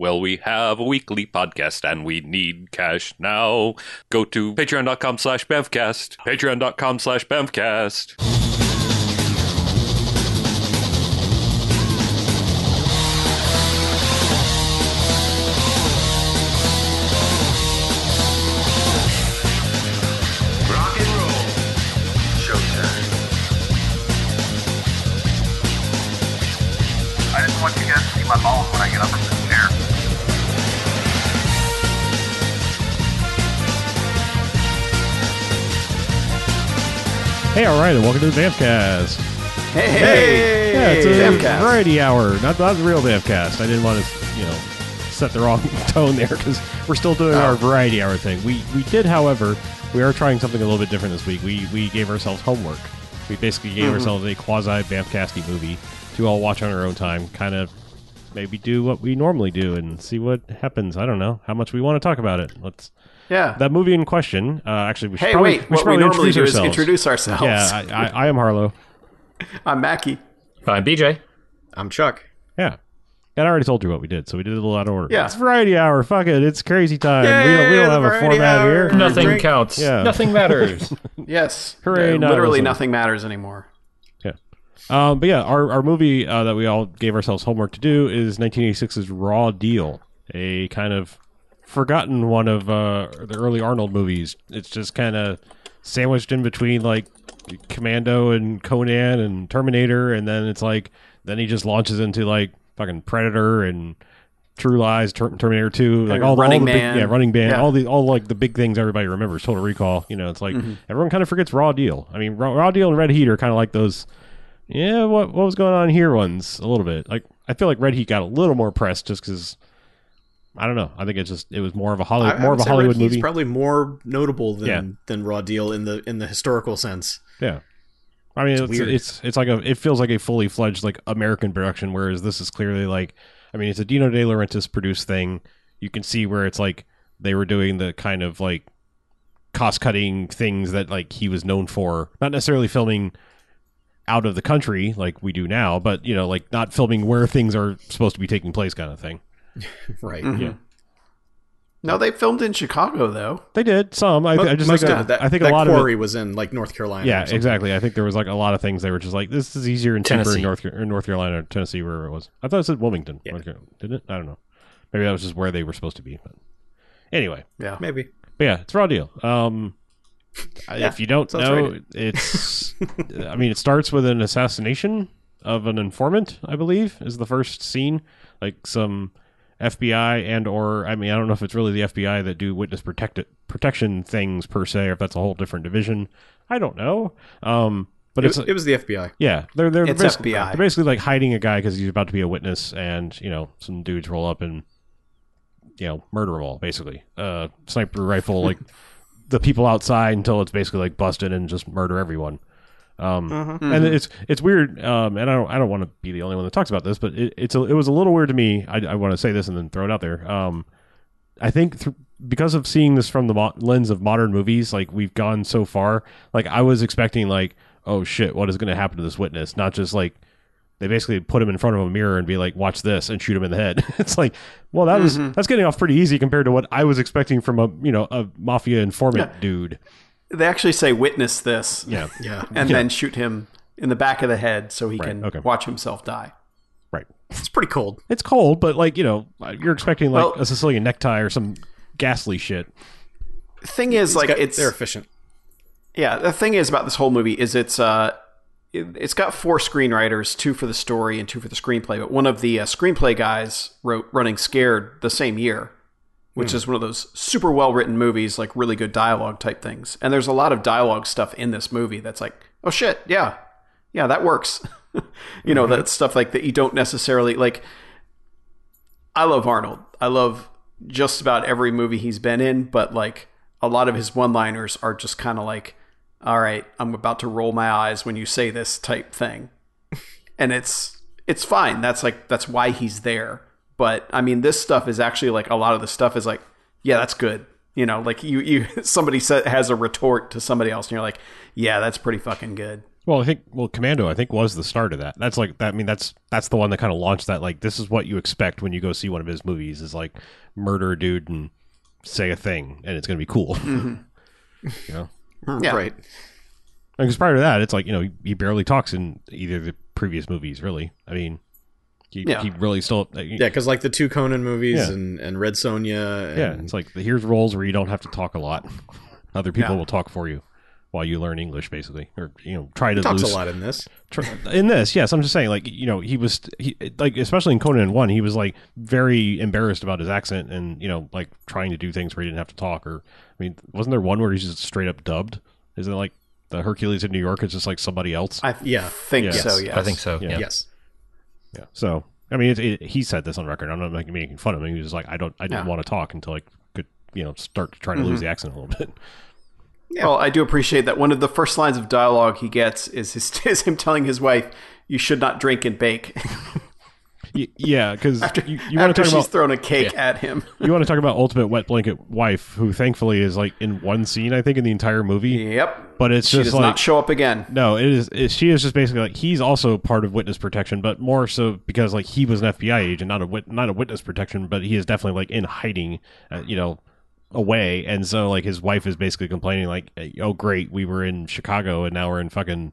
Well, we have a weekly podcast and we need cash now. Go to patreon.com slash bevcast. Patreon.com slash bevcast. Right, and welcome to the Bamcast. Hey, hey, Yeah, it's a Bamcast. variety hour, not, not the real Bamcast. I didn't want to, you know, set the wrong tone there because we're still doing Oh. our variety hour thing. We we did, however, we are trying something a little bit different this week. We we gave ourselves homework. We basically Mm-hmm. gave ourselves a quasi Bamcasty movie to all watch on our own time. Kind of maybe do what we normally do and see what happens. I don't know how much we want to talk about it. Let's Yeah. that movie in question. Uh, actually, we should hey, probably, wait. we should What we probably normally introduce do is ourselves. introduce ourselves. Yeah, I, I, I am Harlow. I'm Mackie. I'm BJ. I'm Chuck. Yeah. And I already told you what we did, so we did it a little out of order. Yeah. It's variety hour. Fuck it. It's crazy time. we don't, we don't have a format hour. here. Nothing Drink. counts. Yeah. Nothing matters. Yes. Hooray, Yeah, literally listen. nothing matters anymore. Yeah. Um, but yeah, our, our movie uh, that we all gave ourselves homework to do is 1986's Raw Deal, a kind of forgotten one of uh, the early Arnold movies. It's just kind of sandwiched in between like Commando and Conan and Terminator, and then it's like then he just launches into like fucking Predator and True Lies, Ter- Terminator Two, like all, Running all the Man. big, yeah, Running Man, Yeah. all the all like the big things everybody remembers. Total Recall, you know, it's like everyone kind of forgets Raw Deal. I mean, Raw, Raw Deal and Red Heat are kind of like those. Yeah, what what was going on here? Ones a little bit. Like I feel like Red Heat got a little more press just because. I don't know. I think it's just it was more of a Hollywood, I- more of a Hollywood movie. probably more notable than Yeah. than Raw Deal in the in the historical sense. Yeah. I mean, it's weird. it's, it's like a it feels like a fully fledged like American production, whereas this is clearly like I mean, it's a Dino De Laurentiis produced thing. You can see where it's like they were doing the kind of like cost cutting things that like he was known for, not necessarily filming out of the country like we do now, but you know, like not filming where things are supposed to be taking place, kind of thing. Right. Mm-hmm. Yeah. No, they filmed in Chicago though. They did some. I, I just Most think of. That, I think that a lot of it, quarry was in like North Carolina. Yeah, or exactly. I think there was like a lot of things they were just like, this is easier and cheaper in Tennessee. North or North Carolina, or Tennessee, wherever it was. I thought it said Wilmington. North Carolina. Did it? I don't know. Maybe that was just where they were supposed to be. But anyway, Yeah. Maybe. but yeah, it's raw deal. Um, if you don't sounds know, right. it's. I mean, it starts with an assassination of an informant. I believe is the first scene. Like some FBI and or I mean, I don't know if it's really the FBI that do witness protect protection things per se, or if that's a whole different division. I don't know. Um, but It, it was the FBI. yeah, they're they're It's basically, FBI. They're basically like hiding a guy because he's about to be a witness, and you know some dudes roll up and you know murder them all. Basically, uh, sniper rifle like the people outside until it's basically like busted and just murder everyone. Um, and it's it's weird. Um, and I don't I don't want to be the only one that talks about this, but it, it's a, it was a little weird to me. I, I want to say this and then throw it out there. Um, I think th- because of seeing this from the mo- lens of modern movies, like we've gone so far. Like I was expecting, like, oh shit, what is going to happen to this witness? Not just like they basically put him in front of a mirror and be like, watch this, and shoot him in the head. it's like, well, that was that's getting off pretty easy compared to what I was expecting from a you know a mafia informant dude. They actually say witness this. Yeah, Yeah. And then shoot him in the back of the head so he can okay. watch himself die. right. It's pretty cold. It's cold, but like you know, you're expecting like Well- a Sicilian necktie or some ghastly shit. Thing is, like, Got- it's they're efficient. Yeah, the thing is about this whole movie is it's uh it, it's got four screenwriters, two for the story and two for the screenplay. But one of the uh, screenplay guys wrote Running Scared the same year, which is one of those super well written movies, like really good dialogue type things. And there's a lot of dialogue stuff in this movie that's like, oh shit, yeah, yeah, that works. you know, mm-hmm. that stuff like that you don't necessarily like. I love Arnold. I love just about every movie he's been in, but like a lot of his one liners are just kind of like, all right, I'm about to roll my eyes when you say this type thing. and it's it's fine. That's like that's why he's there. But I mean this stuff is actually like a lot of the stuff is like, yeah, that's good. You know, like you you somebody sa has a retort to somebody else and you're like, yeah, that's pretty fucking good. Well, I think well, Commando, I think was the start of that. That's like that. I mean, that's that's the one that kind of launched that. Like, this is what you expect when you go see one of his movies: is like murder a dude and say a thing, and it's going to be cool. Mm-hmm. You know, Yeah. Right. because prior to that, it's like you know he, he barely talks in either of the previous movies. Really, I mean, he, Yeah. he really still uh, Yeah, because like the two Conan movies Yeah. and, and Red Sonja. And, yeah. It's like here's roles where you don't have to talk a lot. Other people Yeah. will talk for you while you learn English, basically, or you know, try to he talks lose a lot in this. Tr- in this yes i'm just saying like you know he was he like especially in conan 1 he was like very embarrassed about his accent and you know like trying to do things where he didn't have to talk or i mean wasn't there one where he's just straight up dubbed isn't it like the hercules in new york is just like somebody else I Yeah. think Yeah. so. Yes, Yes, I think so. Yeah. Yeah. Yes. Yeah so i mean it, it, he said this on record i'm not making, making fun of him he was like i don't i didn't Yeah. want to talk until i could you know start to try to lose mm-hmm. the accent a little bit Yeah. Well, I do appreciate that one of the first lines of dialogue he gets is his is him telling his wife, "You should not drink and bake." Yeah because you, you want After to talk she's about thrown a cake at him. you want to talk about ultimate wet blanket wife who thankfully is like in one scene i think in the entire movie Yep. but it's She just does like not show up again. No, it is. It, she is just basically like he's also part of witness protection, but more so because like he was an FBI agent, not a wit, not a witness protection, but he is definitely like in hiding, uh, you know, away. And so like his wife is basically complaining like, "Oh, great, we were in Chicago and now we're in fucking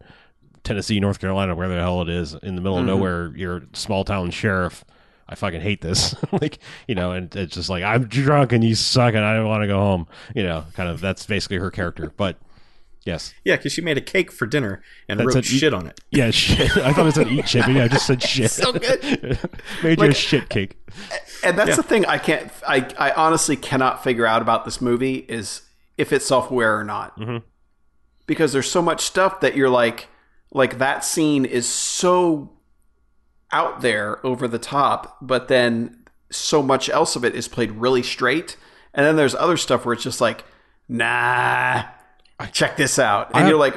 Tennessee, North Carolina, where the hell it is, in the middle of mm-hmm. nowhere. You're small town sheriff." I fucking hate this. like, you know, and it's just like, I'm drunk and you suck and I don't want to go home. You know, kind of that's basically her character. But yes, Yeah, because she made a cake for dinner and That's wrote shit on it. Yeah, shit. I thought it said eat shit, but yeah, I just said shit. So good. Made you a shit cake. And that's the thing I can't I I honestly cannot figure out about this movie is if it's self-aware or not. Mm-hmm. Because there's so much stuff that you're like like that scene is so out there over the top, but then so much else of it is played really straight. And then there's other stuff where it's just like, nah, check this out. And I- you're like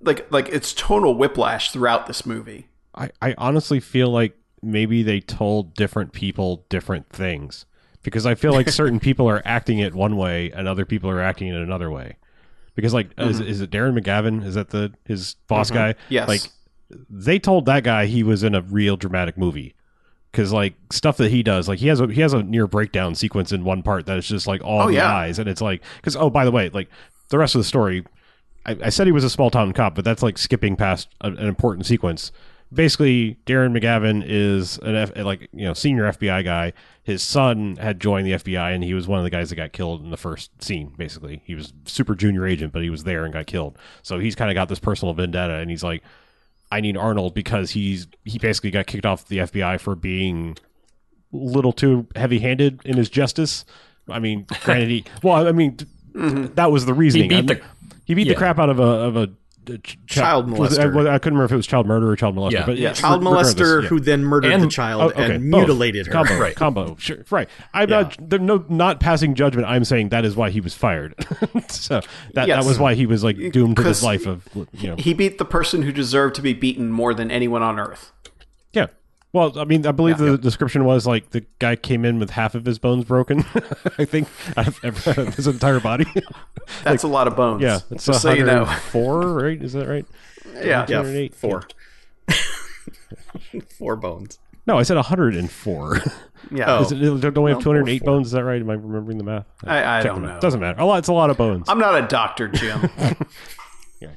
like like it's tonal whiplash throughout this movie. I, I honestly feel like maybe they told different people different things. Because I feel like certain people are acting it one way and other people are acting it another way. Because like is, mm-hmm. is it Darren McGavin? Is that the his boss mm-hmm. guy? Yes. Like they told that guy he was in a real dramatic movie. Because like stuff that he does, like he has a he has a near breakdown sequence in one part that is just like all Oh, the yeah. eyes, and it's like because oh by the way, like the rest of the story, I, I said he was a small town cop, but that's like skipping past a, an important sequence. Basically, Darren McGavin is an F, like you know senior FBI guy. His son had joined the FBI, and he was one of the guys that got killed in the first scene. Basically, he was super junior agent, but he was there and got killed. So he's kind of got this personal vendetta, and he's like, I need Arnold because he's he basically got kicked off the FBI for being a little too heavy-handed in his justice. I mean, granted, he well, I mean, mm-hmm. that was the reasoning. beat I the- mean, he beat the crap out of a of a ch- Child was uh, molester. I, I couldn't remember if it was child murder or child molester. Yeah. but Yes. Child regardless, molester yeah. who then murdered And- the child Oh, okay, and both. mutilated her. Combo, Right. combo, sure, right. I'm uh, not, they're no, not passing judgment. I'm saying that is why he was fired. so that, Yes. that was why he was like doomed to this 'Cause life of, you know, He beat the person who deserved to be beaten more than anyone on earth. Yeah. Well, I mean, I believe the description was like the guy came in with half of his bones broken. I think out of every- out of his entire body. That's a lot of bones. yeah, it's just so you know. four, right? Is that right? Yeah, Yeah, 108, four. four bones. No, I said 104. yeah. Oh. Is it, don't we have Well, 208 bones? Is that right? Am I remembering the math? I, I don't know. Doesn't matter. A lot. It's a lot of bones. I'm not a doctor, Jim. Yeah.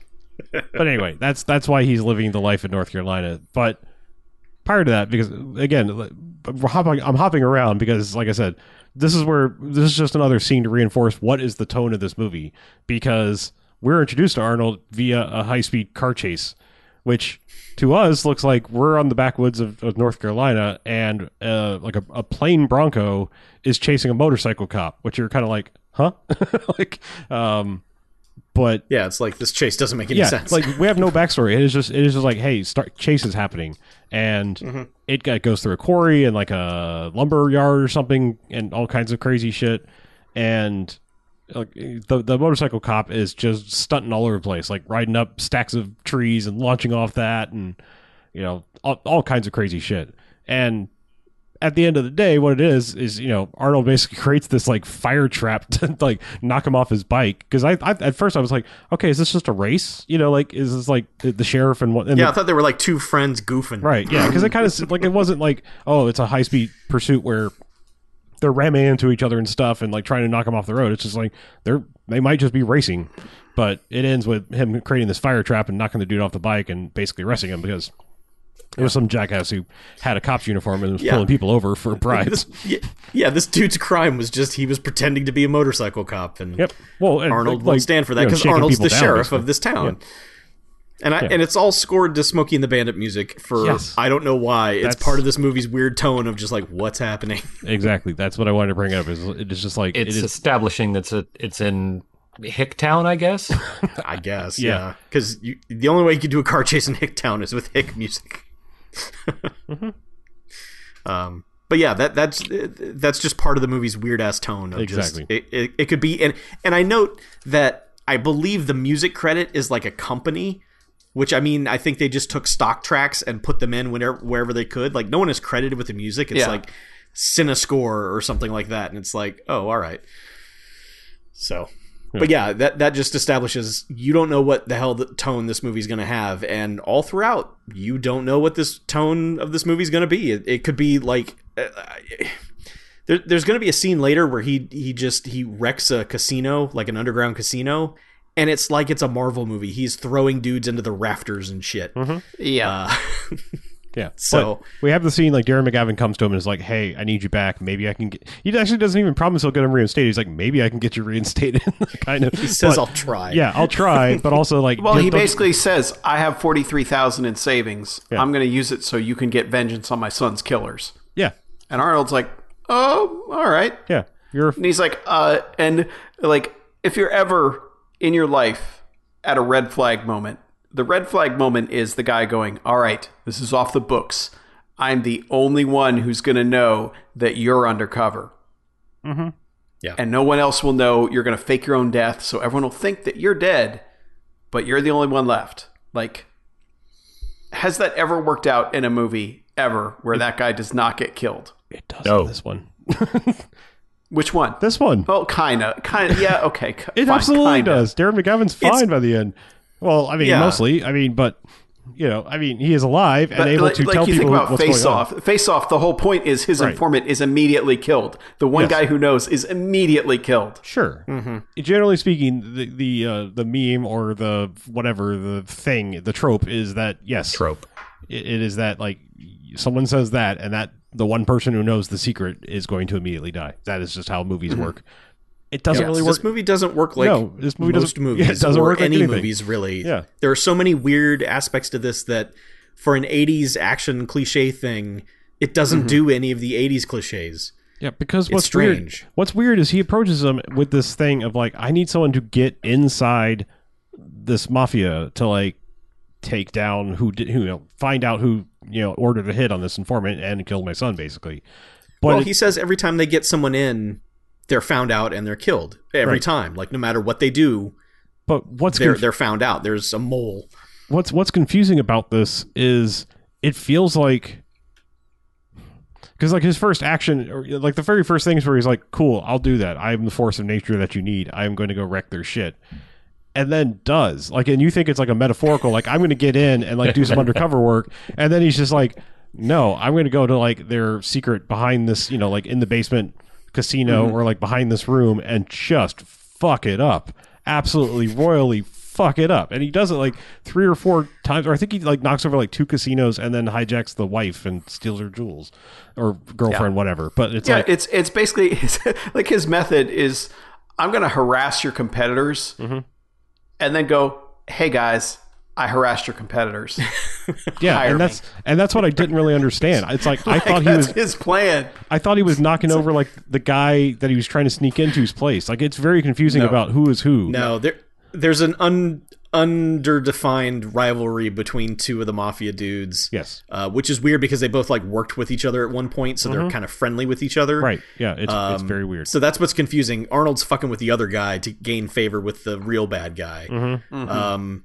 But anyway, that's that's why he's living the life in North Carolina. But prior to that, because again, we're hopping, I'm hopping around because, like I said, this is where this is just another scene to reinforce what is the tone of this movie. Because we're introduced to Arnold via a high speed car chase, which to us looks like we're on the backwoods of, of North Carolina, and uh, like a, a plain Bronco is chasing a motorcycle cop, which you're kind of like, huh? like, um, but Yeah, it's like this chase doesn't make any yeah, sense. like we have no backstory. It is just it is just like, hey, start chase is happening, and Mm-hmm. it got, goes through a quarry and like a lumber yard or something, and all kinds of crazy shit. And like the the motorcycle cop is just stunting all over the place, like riding up stacks of trees and launching off that, and you know all, all kinds of crazy shit. And at the end of the day, what it is is you know Arnold basically creates this like fire trap to like knock him off his bike. Because I, I at first I was like, okay, is this just a race? You know, like is this like the, sheriff and what? And Yeah, the- I thought they were like two friends goofing. Right. Yeah. Because it kind of like it wasn't like oh it's a high speed pursuit where they're ramming into each other and stuff and like trying to knock him off the road. It's just like they're they might just be racing, but it ends with him creating this fire trap and knocking the dude off the bike and basically arresting him because. It was some jackass who had a cop's uniform and was Yeah. pulling people over for bribes. This, yeah, yeah, this dude's crime was just he was pretending to be a motorcycle cop, and Yep. Well, and, Arnold like, won't stand for that you know, because Arnold's the down, sheriff basically. of this town. Yeah. And I Yeah. and it's all scored to Smokey and the Bandit music for Yes. I don't know why. It's That's- part of this movie's weird tone of just like what's happening. Exactly. That's what I wanted to bring up. Is it is just like It's it is establishing that's a it's in Hicktown, I guess. I guess, Yeah. yeah, because the only way you could do a car chase in Hicktown is with Hick music. Mm-hmm. Um, but yeah, that that's that's just part of the movie's weird ass tone. Of Exactly. Just, it, it, it could be, and and I note that I believe the music credit is like a company. Which I mean, I think they just took stock tracks and put them in whenever wherever they could. Like no one is credited with the music. It's Yeah. like Cinescore or something like that, and it's like, oh, all right. So, but yeah, that that just establishes you don't know what the hell the tone this movie's going to have, and all throughout you don't know what this tone of this movie's going to be. It, it could be like. Uh, there, there's going to be a scene later where he he just he wrecks a casino like an underground casino and it's like it's a marvel movie he's throwing dudes into the rafters and shit Yeah. uh, Yeah. So- But we have the scene like Darren McGavin comes to him and is like, "Hey, I need you back. Maybe I can get." He actually doesn't even promise he'll get him reinstated. He's like, "Maybe I can get you reinstated." kind of. he says But- i'll try Yeah, I'll try, but also like, Well, he don't- basically says, "I have forty three thousand in savings. Yeah. I'm going to use it so you can get vengeance on my son's killers." yeah, And Arnold's like, "Oh, all right." yeah. You're And he's like, "Uh," and like, if you're ever in your life at a red flag moment, the red flag moment is the guy going, "All right, this is off the books. I'm the only one who's going to know that you're undercover." Mm-hmm. Yeah. And no one else will know you're going to fake your own death, so everyone will think that you're dead, but you're the only one left. Like, has that ever worked out in a movie ever where that guy does not get killed? it does No. this one. Which one? This one. Well, kind of, kind of. Yeah, okay. It fine, absolutely kinda. does. Darren McGavin's fine by the end. Well, I mean, Yeah. mostly. I mean, but you know, I mean, he is alive and But able like, to like tell you think people about what's Face going on. Off. Face Off. The whole point is his Right. informant is immediately killed. The one Yes. guy who knows is immediately killed. Sure. Mm-hmm. Generally speaking, the the uh, the meme or the whatever the thing, the trope is that yes, Trope. it, it is that like someone says that, and that the one person who knows the secret is going to immediately die. That is just how movies work. It doesn't really work. This movie doesn't work like No, this movie most doesn't- movies yeah, it doesn't or work like any movies really. Yeah. there are so many weird aspects to this that for an '80s action cliche thing, it doesn't Mm-hmm. do any of the '80s cliches. Yeah, because It's what's strange. weird, what's weird is he approaches them with this thing of like, I need someone to get inside this mafia to like take down who did, who you know, find out who you know ordered a hit on this informant and killed my son, basically. But well, it- he says every time they get someone in, they're found out and they're killed every Right. time. Like no matter what they do, but what's they're conf- they're found out. There's a mole. what's what's confusing about this is it feels like because like his first action or like the very first things where he's like cool i'll do that i'm the force of nature that you need i'm going to go wreck their shit and then does like and you think it's like a metaphorical like i'm going to get in and like do some undercover work and then he's just like no i'm going to go to like their secret behind this you know like in the basement casino or like behind this room and just fuck it up. Absolutely royally fuck it up. And he does it like three or four times or i think he like knocks over like two casinos and then hijacks the wife and steals her jewels or girlfriend whatever. But it's Yeah, like it's it's basically like his method is I'm going to harass your competitors, Mm-hmm. and then go, "Hey guys, I harassed your competitors." yeah hire and that's and that's what i didn't really understand it's like i thought he was his plan. I thought he was knocking over like the guy that he was trying to sneak into his place. Like it's very confusing about who is who. No, there there's an un underdefined rivalry between two of the mafia dudes. Yes. Uh, which is weird because they both like worked with each other at one point, so they're kind of friendly with each other. Mm-hmm. Right. Yeah. It's it's Um, very weird. So that's what's confusing. Arnold's fucking with the other guy to gain favor with the real bad guy. Mm-hmm. Um,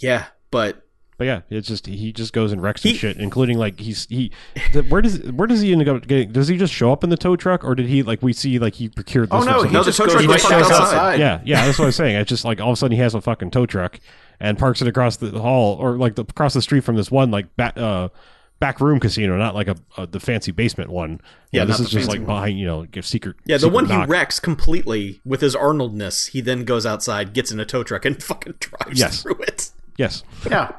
yeah, but But yeah, it's just he just goes and wrecks some He- shit, including like he's he. The, where does where does he end up getting? Does he just show up in the tow truck, or did he like we see like he procured this? Oh no, he some- just tow goes truck just back shows outside. yeah, yeah, that's what I'm saying. It's just like all of a sudden he has a fucking tow truck and parks it across the hall or like the, across the street from this one like back uh back room casino, not like a, a the fancy basement one. Yeah, Yeah, this is just like one. behind you know give secret. Yeah, the secret one he wrecks completely with his Arnoldness. He then goes outside, gets in a tow truck, and fucking drives Yes. through it. Yes, Yeah.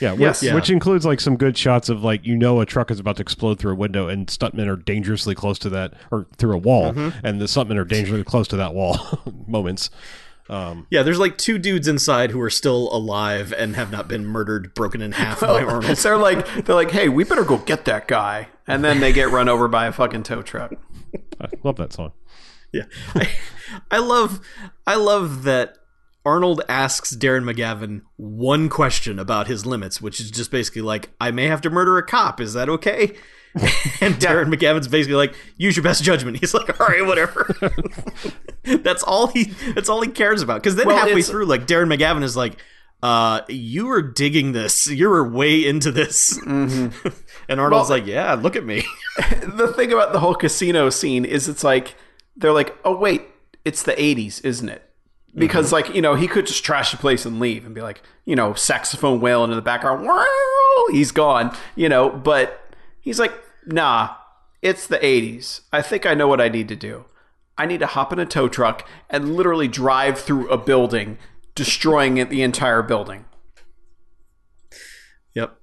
yeah, which, Yes. Yeah. which includes like some good shots of like you know a truck is about to explode through a window and stuntmen are dangerously close to that or through a wall, Mm-hmm. and the stuntmen are dangerously close to that wall moments. Um, Yeah, there's like two dudes inside who are still alive and have not been murdered, broken in half by Arnold. they're like they're like, hey, we better go get that guy, and then they get run over by a fucking tow truck. I love that song. Yeah, I, I love, I love that Arnold asks Darren McGavin one question about his limits, which is just basically like, "I may have to murder a cop. Is that okay?" And Darren McGavin's basically like, "Use your best judgment." He's like, "All right, whatever." that's all he. That's all he cares about. Because then Well, halfway through, like Darren McGavin is like. Uh, you were digging this. You were way into this, and Arnold's Well- like, "Yeah, look at me." the thing about the whole casino scene is it's like they're like, oh wait, it's the '80s, isn't it? Because mm-hmm. like you know he could just trash the place and leave and be like you know saxophone wailing in the background, wow, he's gone, you know. But he's like, nah, it's the '80s. I think I know what I need to do. I need to hop in a tow truck and literally drive through a building, destroying it, the entire building. Yep.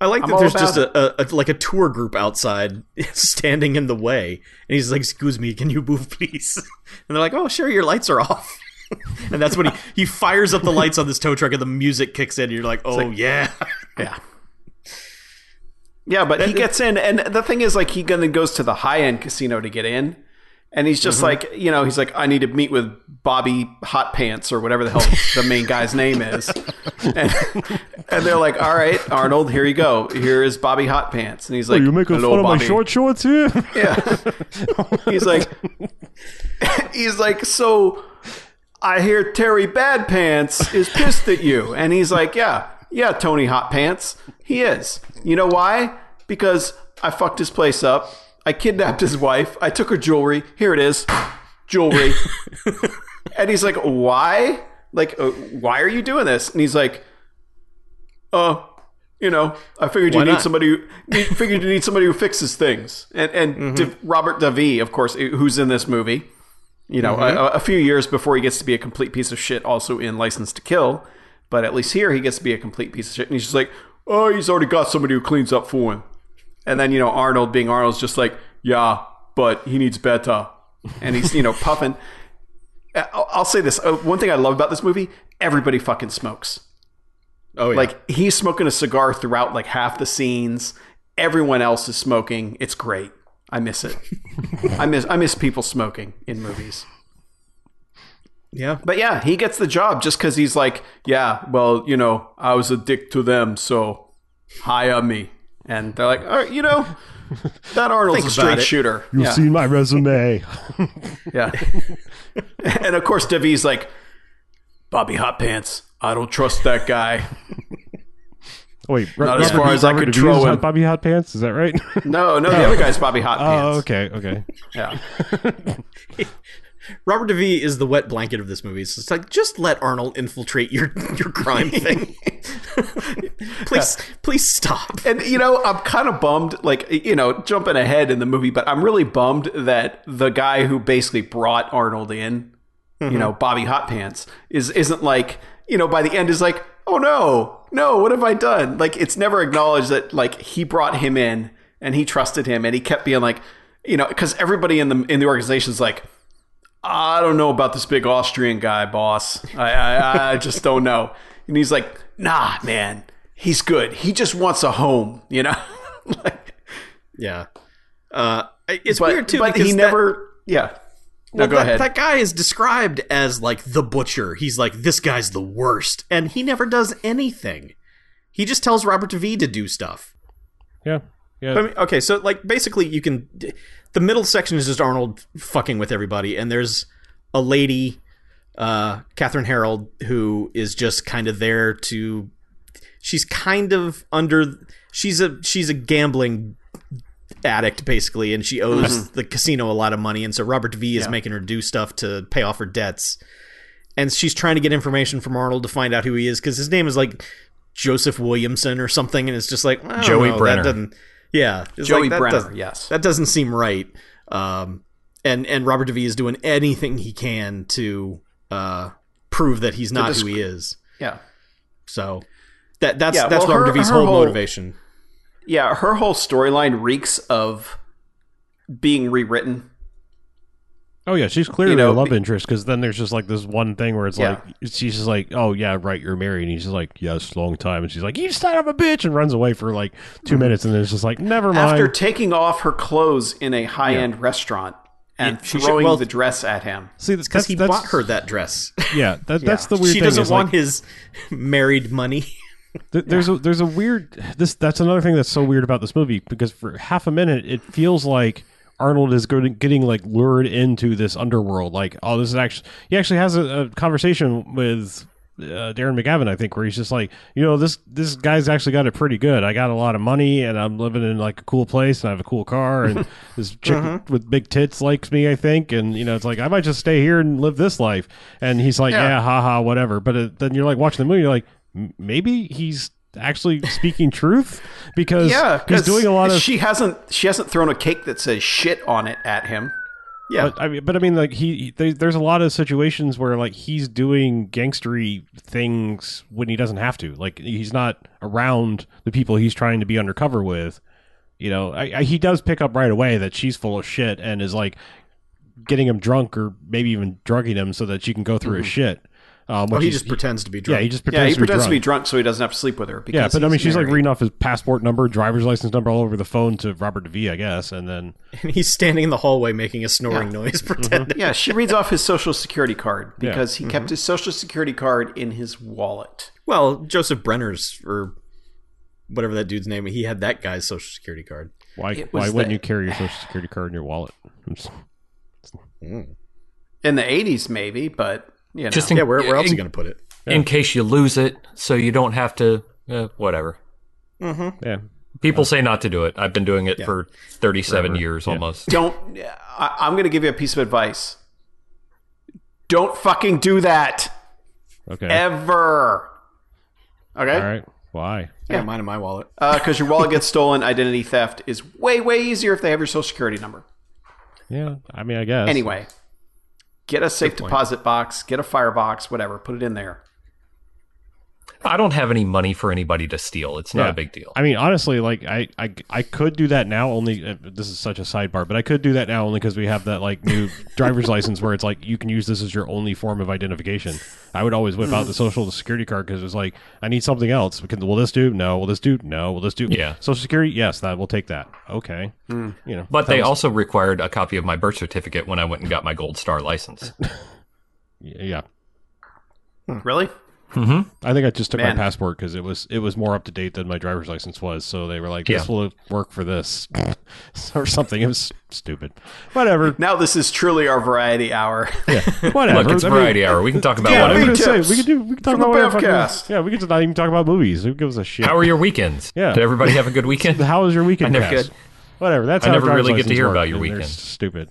I like I'm that there's just a, a like a tour group outside standing in the way, and he's like, "Excuse me, can you move, please?" And they're like, "Oh, sure, your lights are off." and that's when he he fires up the lights on this tow truck, and the music kicks in. And you're like, "Oh yeah." Yeah. Yeah, but he gets in, and the thing is, like, he gonna goes to the high end casino to get in, and he's just mm-hmm. like, you know, he's like, I need to meet with Bobby Hot Pants or whatever the hell the main guy's name is, and, and they're like, all right, Arnold, here you go, here is Bobby Hot Pants, and he's like, Oh, you making "Hello, fun of my short shorts here? Yeah. he's like, he's like, so I hear Terry Bad Pants is pissed at you. And he's like, yeah, yeah, Tony Hot Pants. He is. You know why? Because I fucked his place up. I kidnapped his wife. I took her jewelry. Here it is. Jewelry. and he's like, why? Like, uh, why are you doing this? And he's like, uh, you know, I figured you Why need not? somebody. Who, you figured you need somebody who fixes things. And and De- Robert Davi, of course, who's in this movie. You know, a, a few years before he gets to be a complete piece of shit, also in License to Kill. But at least here he gets to be a complete piece of shit, and he's just like, oh, he's already got somebody who cleans up for him. And then you know Arnold, being Arnold's just like, yeah, but he needs better, and he's you know puffing. I'll, I'll say this: uh, one thing I love about this movie, everybody fucking smokes. Oh yeah. Like he's smoking a cigar throughout like half the scenes. Everyone else is smoking. It's great. I miss it. I miss I miss people smoking in movies. yeah. But yeah, he gets the job just because he's like, yeah, well, you know, I was a dick to them, so hire me. And they're like, all right, you know, that Arnold's Think a straight shooter. You've yeah, seen my resume. yeah. and of course, Davi's like, Bobby Hot Pants. I don't trust that guy. Wait, Not as far as I could throw him. Bobby Hot Pants, is that right? No, no, the oh. other guy's Bobby Hot oh, Pants. okay, okay. Yeah. Robert Davi is the wet blanket of this movie. So it's like just let Arnold infiltrate your your crime thing. please, please stop. And you know, I'm kind of bummed, like you know, jumping ahead in the movie, but I'm really bummed that the guy who basically brought Arnold in, you mm-hmm. know, Bobby Hot Pants, is isn't like, you know, by the end is like, oh no, no, what have I done? Like it's never acknowledged that like he brought him in and he trusted him and he kept being like, you know, because everybody in the in the organization is like, I don't know about this big Austrian guy, boss. I, I, I just don't know. And he's like, nah, man, he's good. He just wants a home, you know? like, Yeah. Uh, it's but weird too. but because he that- never, yeah. No, Well, go that, ahead. that guy is described as like the butcher. He's like, this guy's the worst. And he never does anything. He just tells Robert Davi to do stuff. Yeah, yeah. But I mean, okay, so like basically you can the middle section is just Arnold fucking with everybody and there's a lady uh, Kathryn Harrold, who is just kind of there to. She's kind of under. She's a she's a gambling addict basically, and she owes the casino a lot of money, and so Robert V is Yeah. making her do stuff to pay off her debts, and she's trying to get information from Arnold to find out who he is because his name is like Joseph Williamson or something, and it's just like Joey know, that Brenner. doesn't- yeah, it's Joey like, that Brenner, doesn't- yes. that doesn't seem right. Um, and and Robert Davi is doing anything he can to uh, prove that he's not disc- who he is. Yeah. So that that's Yeah, that's well, Robert her- Davi's her whole, whole- motivation. Yeah, her whole storyline reeks of being rewritten. Oh yeah, she's clearly You know, a love be- interest because then there's just like this one thing where it's Yeah. like she's just like, oh yeah, right, you're married, and he's just like, yes, long time, and she's like, you son of a bitch, and runs away for like 2 mm-hmm. minutes, and then it's just like, never mind. After taking off her clothes in a high end restaurant and Yeah, she should- throwing well- the dress at him. See, that's Because he that's, bought her that dress. Yeah, that, that's the weird thing. she doesn't is, want like, his married money. Th- there's a there's a weird this that's another thing that's so weird about this movie because for half a minute it feels like Arnold is getting, getting like lured into this underworld. Like, oh, this is actually he actually has a, a conversation with uh, Darren McGavin, I think, where he's just like, you know, this this guy's actually got it pretty good. I got a lot of money, and I'm living in like a cool place, and I have a cool car, and this chick with big tits likes me, I think, and you know, it's like I might just stay here and live this life. And he's like, Yeah. yeah, haha, whatever. But it, then you're like watching the movie, you're like, "M- maybe he's actually speaking truth because Yeah, he's doing a lot of She hasn't. She hasn't thrown a cake that says shit on it at him. Yeah, But I mean, but I mean, like he, he- there's a lot of situations where like he's doing gangstery things when he doesn't have to. Like he's not around the people he's trying to be undercover with. You know, I, I, he does pick up right away that she's full of shit and is like getting him drunk or maybe even drugging him so that she can go through his mm-hmm. shit. Um, Well, which he he's- just pretends to be drunk. yeah, drunk. he just yeah. pretends, He to, be pretends to be drunk. drunk so he doesn't have to sleep with her. Because Yeah, but I mean, he's she's like reading off his passport number, driver's license number all over the phone to Robert Davi, I guess, and then and he's standing in the hallway making a snoring noise, mm-hmm. pretending. Yeah, she reads off his social security card Yeah. because he kept mm-hmm. his social security card in his wallet. Well, Joseph Brenner's or whatever that dude's name, he had that guy's social security card. why why was wouldn't you carry your social security card in your wallet? Mm. In the '80s, maybe, but you know, Just in, Yeah, where, where else are you going to put it? in case you lose it, so you don't have to. Uh, whatever. Yeah, People say not to do it. I've been doing it for 37 years almost. don't. I, I'm going to give you a piece of advice. Don't fucking do that okay, ever. Okay, all right. Why? Yeah, mine in my wallet. because your wallet gets stolen. Identity theft is way way easier if they have your social security number. Yeah, I mean, I guess. Anyway, get a safe deposit box, get a firebox, whatever. Put it in there. I don't have any money for anybody to steal. It's not Yeah. a big deal. I mean, honestly, like I, I, I could do that now. Only uh, this is such a sidebar, but I could do that now only because we have that like new driver's license where it's like you can use this as your only form of identification. I would always whip out the social security card because it's like I need something else. Because will this do? No. Will this do? No. Will this do? Yeah. Social security? Yes. That will take that. Okay. You know. But they was- also required a copy of my birth certificate when I went and got my gold star license. Yeah. Really? I think I just took Man. my passport because it was it was more up to date than my driver's license was. So they were like, "This Yeah. will work for this," or something. It was stupid. Whatever. Now this is truly our variety hour. Yeah, whatever. Look, it's I mean, variety hour. We can talk about Yeah, whatever. gonna say tips we could do. We could talk from about whatever. Fucking- Yeah, we could just not even talk about movies. Who gives a shit? How are your weekends? Yeah. Did everybody have a good weekend? How was your weekend? I never Cass? Whatever. That's I how never really get to hear work, about your and weekend. Stupid.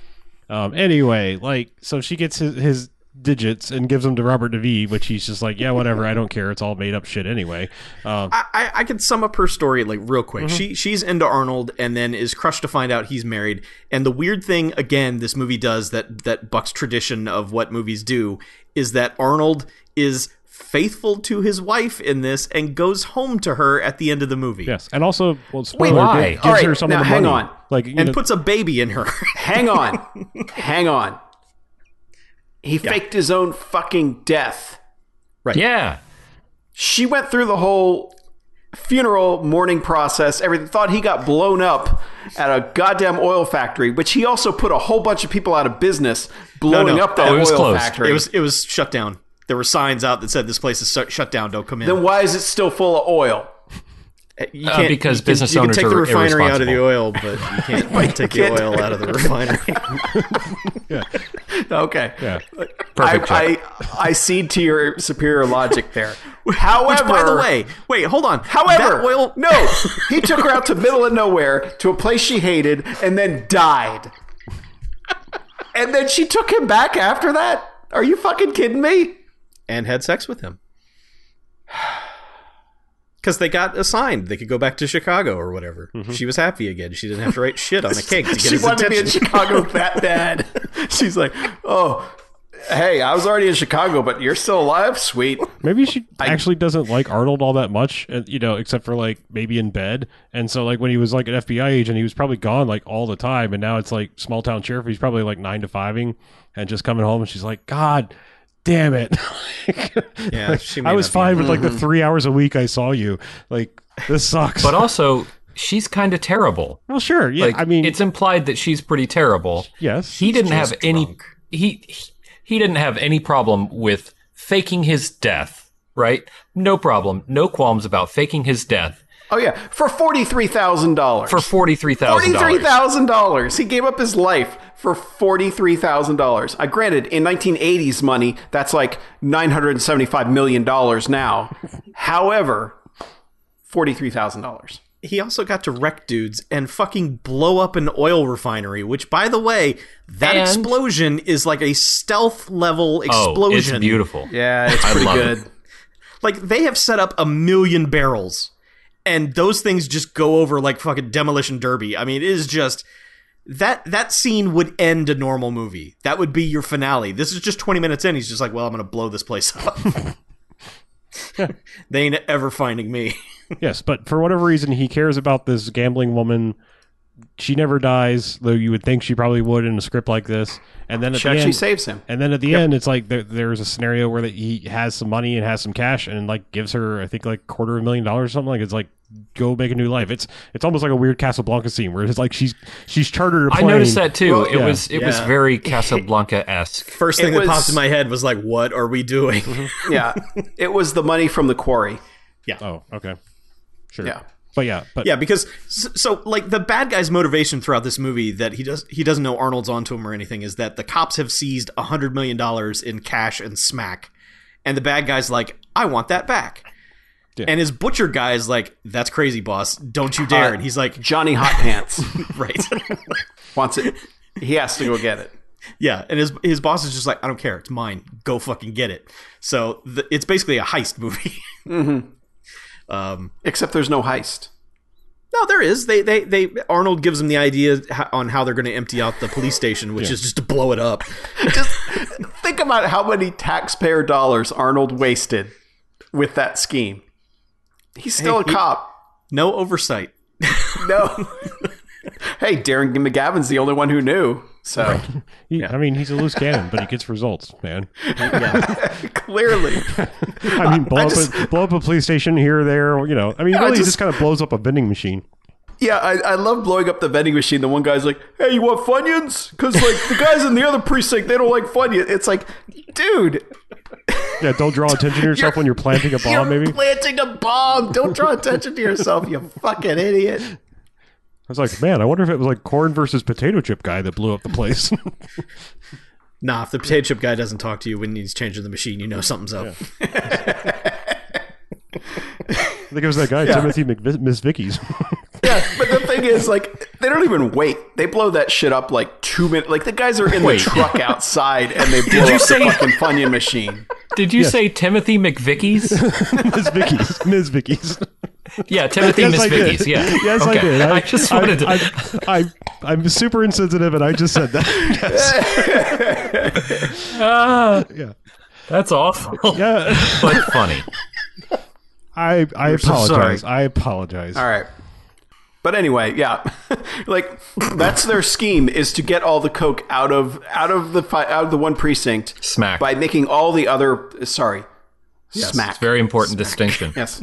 um. Anyway, like, so she gets his, his digits and gives them to Robert Davi, which he's just like, yeah, whatever. I don't care. It's all made up shit anyway. Um. I, I, I can sum up her story like real quick. She she's into Arnold and then is crushed to find out he's married. And the weird thing again this movie does that that bucks tradition of what movies do is that Arnold is faithful to his wife in this and goes home to her at the end of the movie. Yes, and also, well, spoiler, why? gives All right, her some now of the hang money. on. Like, And know, puts a baby in her. Hang on. Hang on. He faked his own fucking death. Right. Yeah. She went through the whole funeral mourning process, everything. Thought he got blown up at a goddamn oil factory, which he also put a whole bunch of people out of business blowing no. up that Oh, oil closed. factory. it was it was shut down. There were signs out that said this place is shut- shut down. Don't come in. then why is it still full of oil? You Uh, because you can, business you can owners take the refinery out of the oil, but you can't take the can't- oil out of the refinery. Okay. yeah. Perfect I. I, I cede to your superior logic there. However, Which, by the way, wait, hold on. However, that oil. no, he took her out to middle of nowhere to a place she hated and then died. and then she took him back after that? Are you fucking kidding me? and had sex with him. Because they got assigned. They could go back to Chicago or whatever. Mm-hmm. She was happy again. She didn't have to write shit on a cake to get she his wanted to be in. Chicago that bad. She's like, oh, hey, I was already in Chicago, but you're still alive? Sweet. Maybe she actually doesn't like Arnold all that much, and you know, except for like maybe in bed. And so, like when he was like an FBI agent, he was probably gone like all the time. And now it's like small town sheriff. He's probably like nine to fiving and just coming home. And she's like, God damn it! Yeah, she may I was not be- fine with like the mm-hmm. three hours a week I saw you. Like this sucks. But also, she's kind of terrible. well, sure, yeah. Like, I mean, it's implied that she's pretty terrible. yes. He didn't have just any. drunk. He he didn't have any problem with faking his death. Right? No problem. No qualms about faking his death Oh, yeah, for $43,000. for forty three thousand Forty-three dollars. thousand dollars. He gave up his life for forty-three thousand dollars. I granted, in 1980s money, that's like nine hundred and seventy-five million dollars now. However, forty-three thousand dollars. He also got to wreck dudes and fucking blow up an oil refinery, which, by the way, that And- explosion is like a stealth level Oh, explosion. it's beautiful. Yeah, it's I pretty love good. it. Like, they have set up a million barrels, and those things just go over like fucking demolition derby. I mean, it is just. That that scene would end a normal movie. That would be your finale. This is just 20 minutes in. He's just like, "Well, I'm going to blow this place up." they ain't ever finding me. Yes, but for whatever reason, he cares about this gambling woman. She never dies, though you would think she probably would in a script like this. And then at She the actually end, saves him. and then at the end, it's like there, there's a scenario where that he has some money and has some cash, and like gives her, I think, like quarter of a million dollars or something. Like it's like go make a new life. It's it's almost like a weird Casablanca scene where it's like she's she's chartered a I plane. I noticed that too. Well, it yeah. was it was very Casablanca esque. First It thing that was- popped in my head was like, "What are we doing?" Mm-hmm. Yeah, it was the money from the quarry. Yeah. Oh, okay, sure. Yeah. But yeah, but Yeah, because so, so like the bad guy's motivation throughout this movie that he does he doesn't know Arnold's onto him or anything is that the cops have seized a hundred million dollars in cash and smack, and the bad guy's like, I want that back. Yeah. And his butcher guy is like, "That's crazy, boss! Don't you dare!" Uh, and he's like, Johnny Hot Pants "Right, wants it. He has to go get it. yeah." And his his boss is just like, "I don't care, it's mine. Go fucking get it." So the, it's basically a heist movie. Um, Except there's no heist. No, there is. They they they Arnold gives them the idea on how they're going to empty out the police station, which is just to blow it up. Just think about how many taxpayer dollars Arnold wasted with that scheme. He's still Hey, a he- cop. No oversight. No. hey, Darren McGavin's the only one who knew. So he, I mean, he's a loose cannon, but he gets results, man. clearly, I mean, uh, blow, up a, blow up a police station here or there, you know. I mean, I really, he just- just kind of blows up a vending machine. yeah, I, I love blowing up the vending machine. The one guy's like, "Hey, you want Funyuns?" Because like the guys in the other precinct, they don't like Funyuns. It's like, dude, Yeah, don't draw attention to yourself when you're planting a bomb, you're maybe. planting a bomb. Don't draw attention to yourself, you fucking idiot. I was like, man, I wonder if it was like corn versus potato chip guy that blew up the place. Nah, if the potato chip guy doesn't talk to you when he's changing the machine, you know something's up. I think it was that guy, Timothy McVi- Miss Vickie's. Yeah, but the thing is, like, they don't even wait. They blow that shit up like two minutes. Like the guys are in Wait. the truck outside, and they blow you up say- the fucking Funyun machine. Did you say Timothy McVicky's? Miss Vickie's. Miss Vickie's. Yeah, Timothy Yes, I did. Yeah. Yes, I did. I, just wanted to. I, I, I, am super insensitive, and I just said that. Yes. Ah, Yeah. that's awful, Yeah. but funny. I, I so apologize. sorry. I apologize. All right. But anyway, yeah, like that's their scheme is to get all the coke out of out of the fi- out of the one precinct Smack. by making all the other sorry smack It's a very important distinction. yes,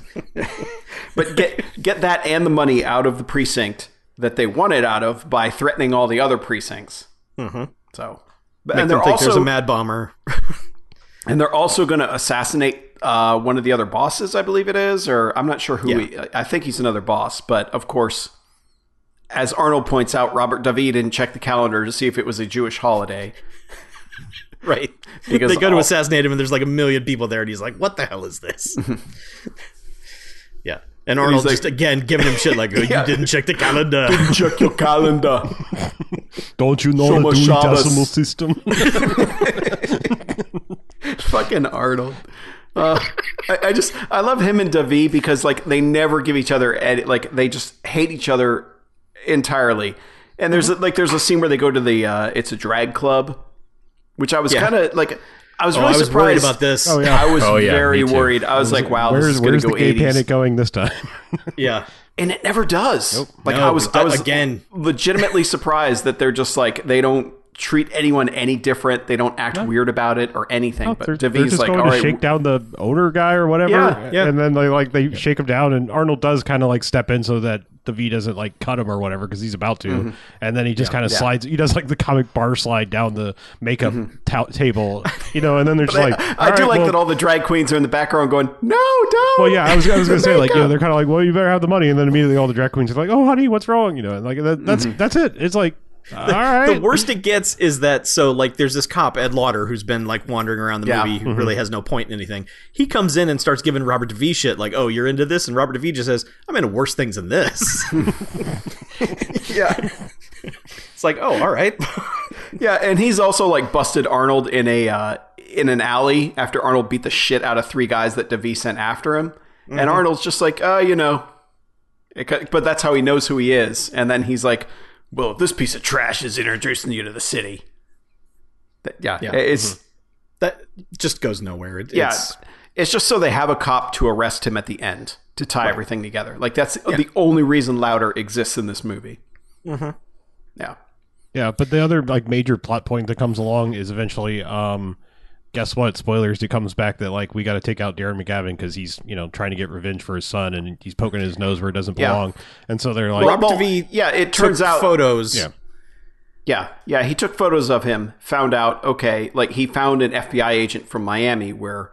but get get that and the money out of the precinct that they want it out of by threatening all the other precincts. Mm-hmm. So, but, Make and they're think also there's a mad bomber. and they're also going to assassinate uh, one of the other bosses, I believe it is, or I'm not sure who. Yeah. He, I think he's another boss, but of course, as Arnold points out, Robert Davi didn't check the calendar to see if it was a Jewish holiday. right. Because they go to assassinate him, and there's like a million people there, and he's like, "What the hell is this?" yeah, and Arnold like- just again giving him shit like, oh, Yeah. "You didn't check the calendar." Didn't Check your calendar. Don't you know So the Dewey Shabbos. Decimal System? Fucking Arnold. Uh, I, I just I love him and Davi because like they never give each other ed- like they just hate each other entirely. And there's a, like there's a scene where they go to the uh, it's a drag club, which I was Yeah. kind of like I was Oh, really I was surprised worried about this. Oh, yeah. I was Oh, yeah, very me too. worried. I was like, wow, this Where's is going where's to the go gay 80s. panic going this time? yeah, and it never does. Like No, I was, it I was again. legitimately surprised that they're just like they don't treat anyone any different. They don't act weird about it or anything. they're, but they're just like, going all to right, shake down the owner guy or whatever. Yeah, yeah. And then they like they shake him down, and Arnold does kind of like step in so that Davi doesn't like cut him or whatever because he's about to. Mm-hmm. And then he just kind of slides. He does like the comic bar slide down the makeup ta- table, you know. And then they're just like, Mm-hmm. I do right, like well, that all the drag queens are in the background going, no, don't. Well, yeah, I was, I was gonna say like, you know, they're kind of like, well, you better have the money, and then immediately all the drag queens are like, oh, honey, what's wrong? You know, and like that, that's Mm-hmm. that's it. It's like, all right, the worst it gets is that so like there's this cop Ed Lauter who's been like wandering around the Yeah. movie who really has no point in anything. He comes in and starts giving Robert Davi shit like, "Oh, you're into this," and Robert Davi just says, "I'm into worse things than this." yeah, it's like, "Oh, all right." yeah, and he's also like busted Arnold in a uh, in an alley after Arnold beat the shit out of three guys that Davi sent after him, Mm-hmm. and Arnold's just like, uh, you know, it but that's how he knows who he is, and then he's like, well, this piece of trash is introducing you to the city. That- yeah, Yeah. it's. that just goes nowhere. It, Yeah, It's, it's just so they have a cop to arrest him at the end to tie everything together. Like that's the only reason Lauter exists in this movie. Mm-hmm. Yeah, Yeah, but the other like major plot point that comes along is eventually, um, guess what? Spoilers. It comes back that like we got to take out Darren McGavin because he's you know trying to get revenge for his son and he's poking his nose where it doesn't Yeah. belong. And so they're like, Robert Well, Davi yeah, it turns out photos. Yeah. Yeah, yeah. He took photos of him. Found out, okay, like he found an FBI agent from Miami where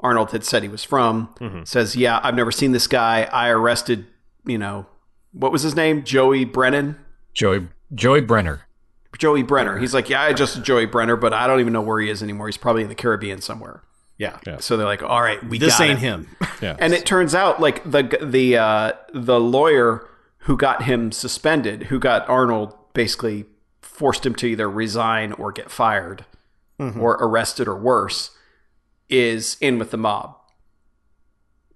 Arnold had said he was from. Mm-hmm. Says, yeah, I've never seen this guy. I arrested, you know, what was his name? Joey Brennan. Joey Joey Brenner. Joey Brenner. He's like, yeah, I just Joey Brenner, but I don't even know where he is anymore. He's probably in the Caribbean somewhere. yeah. So they're like, all right, we This got ain't it. him. yeah, And it turns out like the the uh, the lawyer who got him suspended, who got Arnold basically forced him to either resign or get fired or arrested or worse, is in with the mob.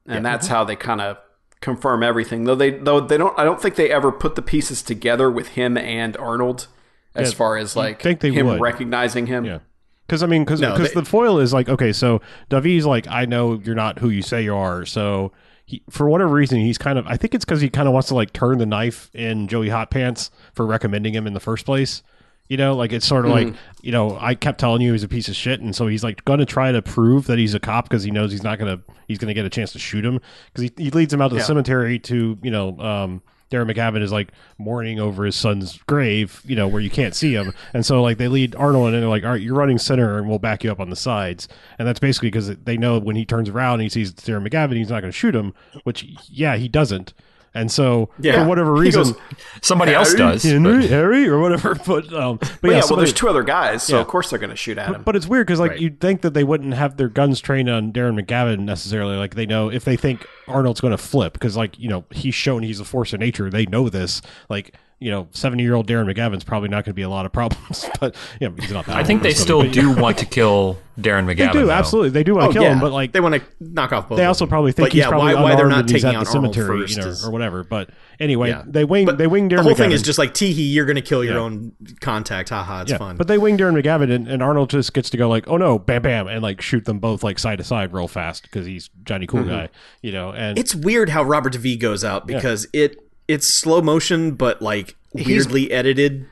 And that's how they kind of confirm everything. Though they though they don't I don't think they ever put the pieces together with him and Arnold as Yeah, far as like think they him would. recognizing him. Yeah. Because I mean, because No, the foil is like okay, so Davi's like, I know you're not who you say you are, so he, for whatever reason, he's kind of. I think it's because he kind of wants to like turn the knife in Joey Hot Pants for recommending him in the first place. You know, like it's sort of like you know, I kept telling you he's a piece of shit, and so he's like going to try to prove that he's a cop because he knows he's not gonna he's gonna get a chance to shoot him because he, he leads him out to the cemetery to you know. um Darren McGavin is like mourning over his son's grave, you know, where you can't see him. And so, like, they lead Arnold and they're like, all right, you're running center and we'll back you up on the sides. And that's basically because they know when he turns around and he sees Darren McGavin, he's not going to shoot him, which, yeah, he doesn't. And so, Yeah. for whatever reason, goes, Somebody else does. Henry, but- Harry, or whatever. But, um, but, But yeah, yeah, well, there's two other guys, so Yeah. of course they're going to shoot at him. but it's weird because like Right. you'd think that they wouldn't have their guns trained on Darren McGavin necessarily. Like they know if they think Arnold's going to flip because like you know he's shown he's a force of nature. They know this. Like you know, seventy year old Darren McGavin's probably not going to be a lot of problems. But yeah, he's not that. I think they still but- do want to kill Darren McGavin. They do though. absolutely. They do want to Oh, kill yeah. him, but like they want to knock off both. they also probably think But he's yeah, probably why, why they're not taking at the out Arnold cemetery, first you know, is- or whatever. But anyway, Yeah. they wing But they wing Darren. the whole thing McGavin. is just like Teehee, you're going to kill your Yeah. own contact. Haha, it's Yeah, fun. But they wing Darren McGavin, and, and Arnold just gets to go like, "Oh no, bam, bam," and like shoot them both like side to side real fast because he's Johnny Cool mm-hmm. guy, you know. And it's weird how Robert Davi goes out because it it's slow motion, but like weirdly edited.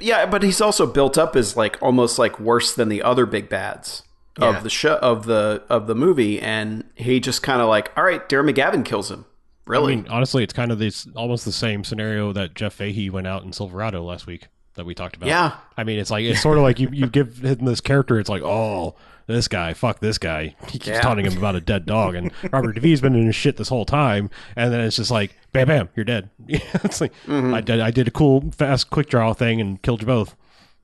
Yeah, but he's also built up as like almost like worse than the other big bads Yeah. of the show of the of the movie, and he just kind of like, all right, Darren McGavin kills him. Really? I mean, honestly, it's kind of this almost the same scenario that Jeff Fahey went out in Silverado last week that we talked about. Yeah. I mean, it's like it's sort of like you you give him this character. It's like, oh, this guy, fuck this guy. He keeps Yeah. taunting him about a dead dog, and Robert Davi's been in his shit this whole time, and then it's just like, bam, bam, you're dead. it's like Mm-hmm. I did I did a cool, fast, quick draw thing and killed you both.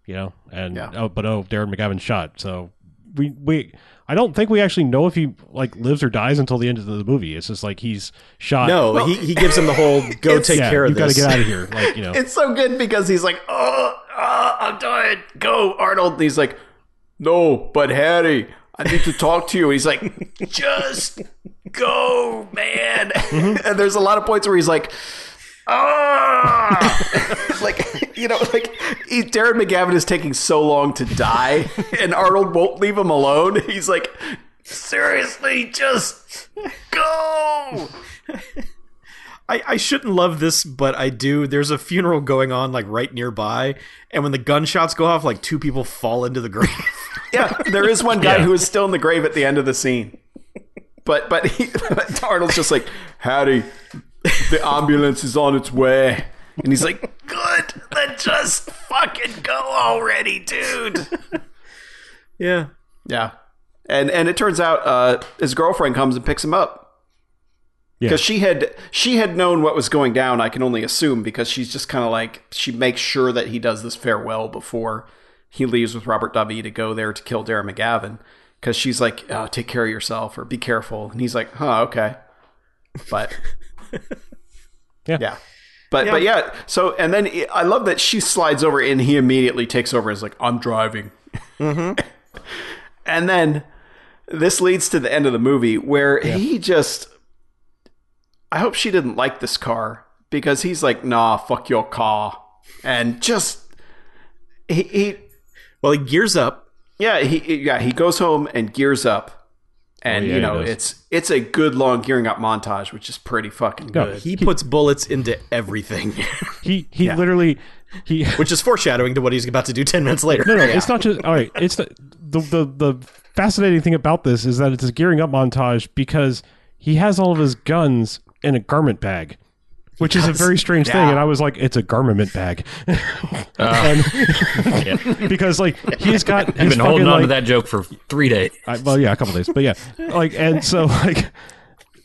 you know, and Yeah. oh, but oh, Darren McGavin shot. So we we I don't think we actually know if he like lives or dies until the end of the movie. It's just like he's shot. No, he, he gives him the whole go take yeah, care of you got to this. get out of here. Like you know, It's so good because he's like, oh, oh, I'm dying. Go, Arnold. And he's like, no, but Harry, I need to talk to you. And he's like, just go, man. and there's a lot of points where he's like, ah, like you know, like he, Darren McGavin is taking so long to die, and Arnold won't leave him alone. He's like, seriously, just go. I, I shouldn't love this, but I do. There's a funeral going on like right nearby, and when the gunshots go off, like two people fall into the grave. Yeah, there is one guy Yeah. who is still in the grave at the end of the scene. But but, he, but Arnold's just like, Hattie, the ambulance is on its way. And he's like, good, then just fucking go already, dude. yeah. Yeah. And and it turns out uh, his girlfriend comes and picks him up. Yeah. Because she had she had known what was going down, I can only assume, because she's just kind of like she makes sure that he does this farewell before he leaves with Robert Davi to go there to kill Darren McGavin. Because she's like, oh, take care of yourself or be careful. And he's like, huh, okay. But Yeah. yeah. But but yeah, so and then I love that she slides over and he immediately takes over and is like, I'm driving. Mm-hmm. and then this leads to the end of the movie where he just I hope she didn't like this car because he's like, nah, fuck your car. And just he, he Well, he gears up. yeah, he yeah, he goes home and gears up. And Oh, yeah, you know, it's it's a good long gearing up montage, which is pretty fucking No, good. He puts bullets into everything, he he literally he. which is foreshadowing to what he's about to do ten minutes later. No, no, it's not just all right. It's the, the the the fascinating thing about this is that it's a gearing up montage because he has all of his guns in a garment bag, which is a very strange thing. And I was like, it's a garment bag, oh. and because like he's got I've he's been holding fucking, on to that joke for three days. I, well, yeah, a couple days, but yeah, like, and so like,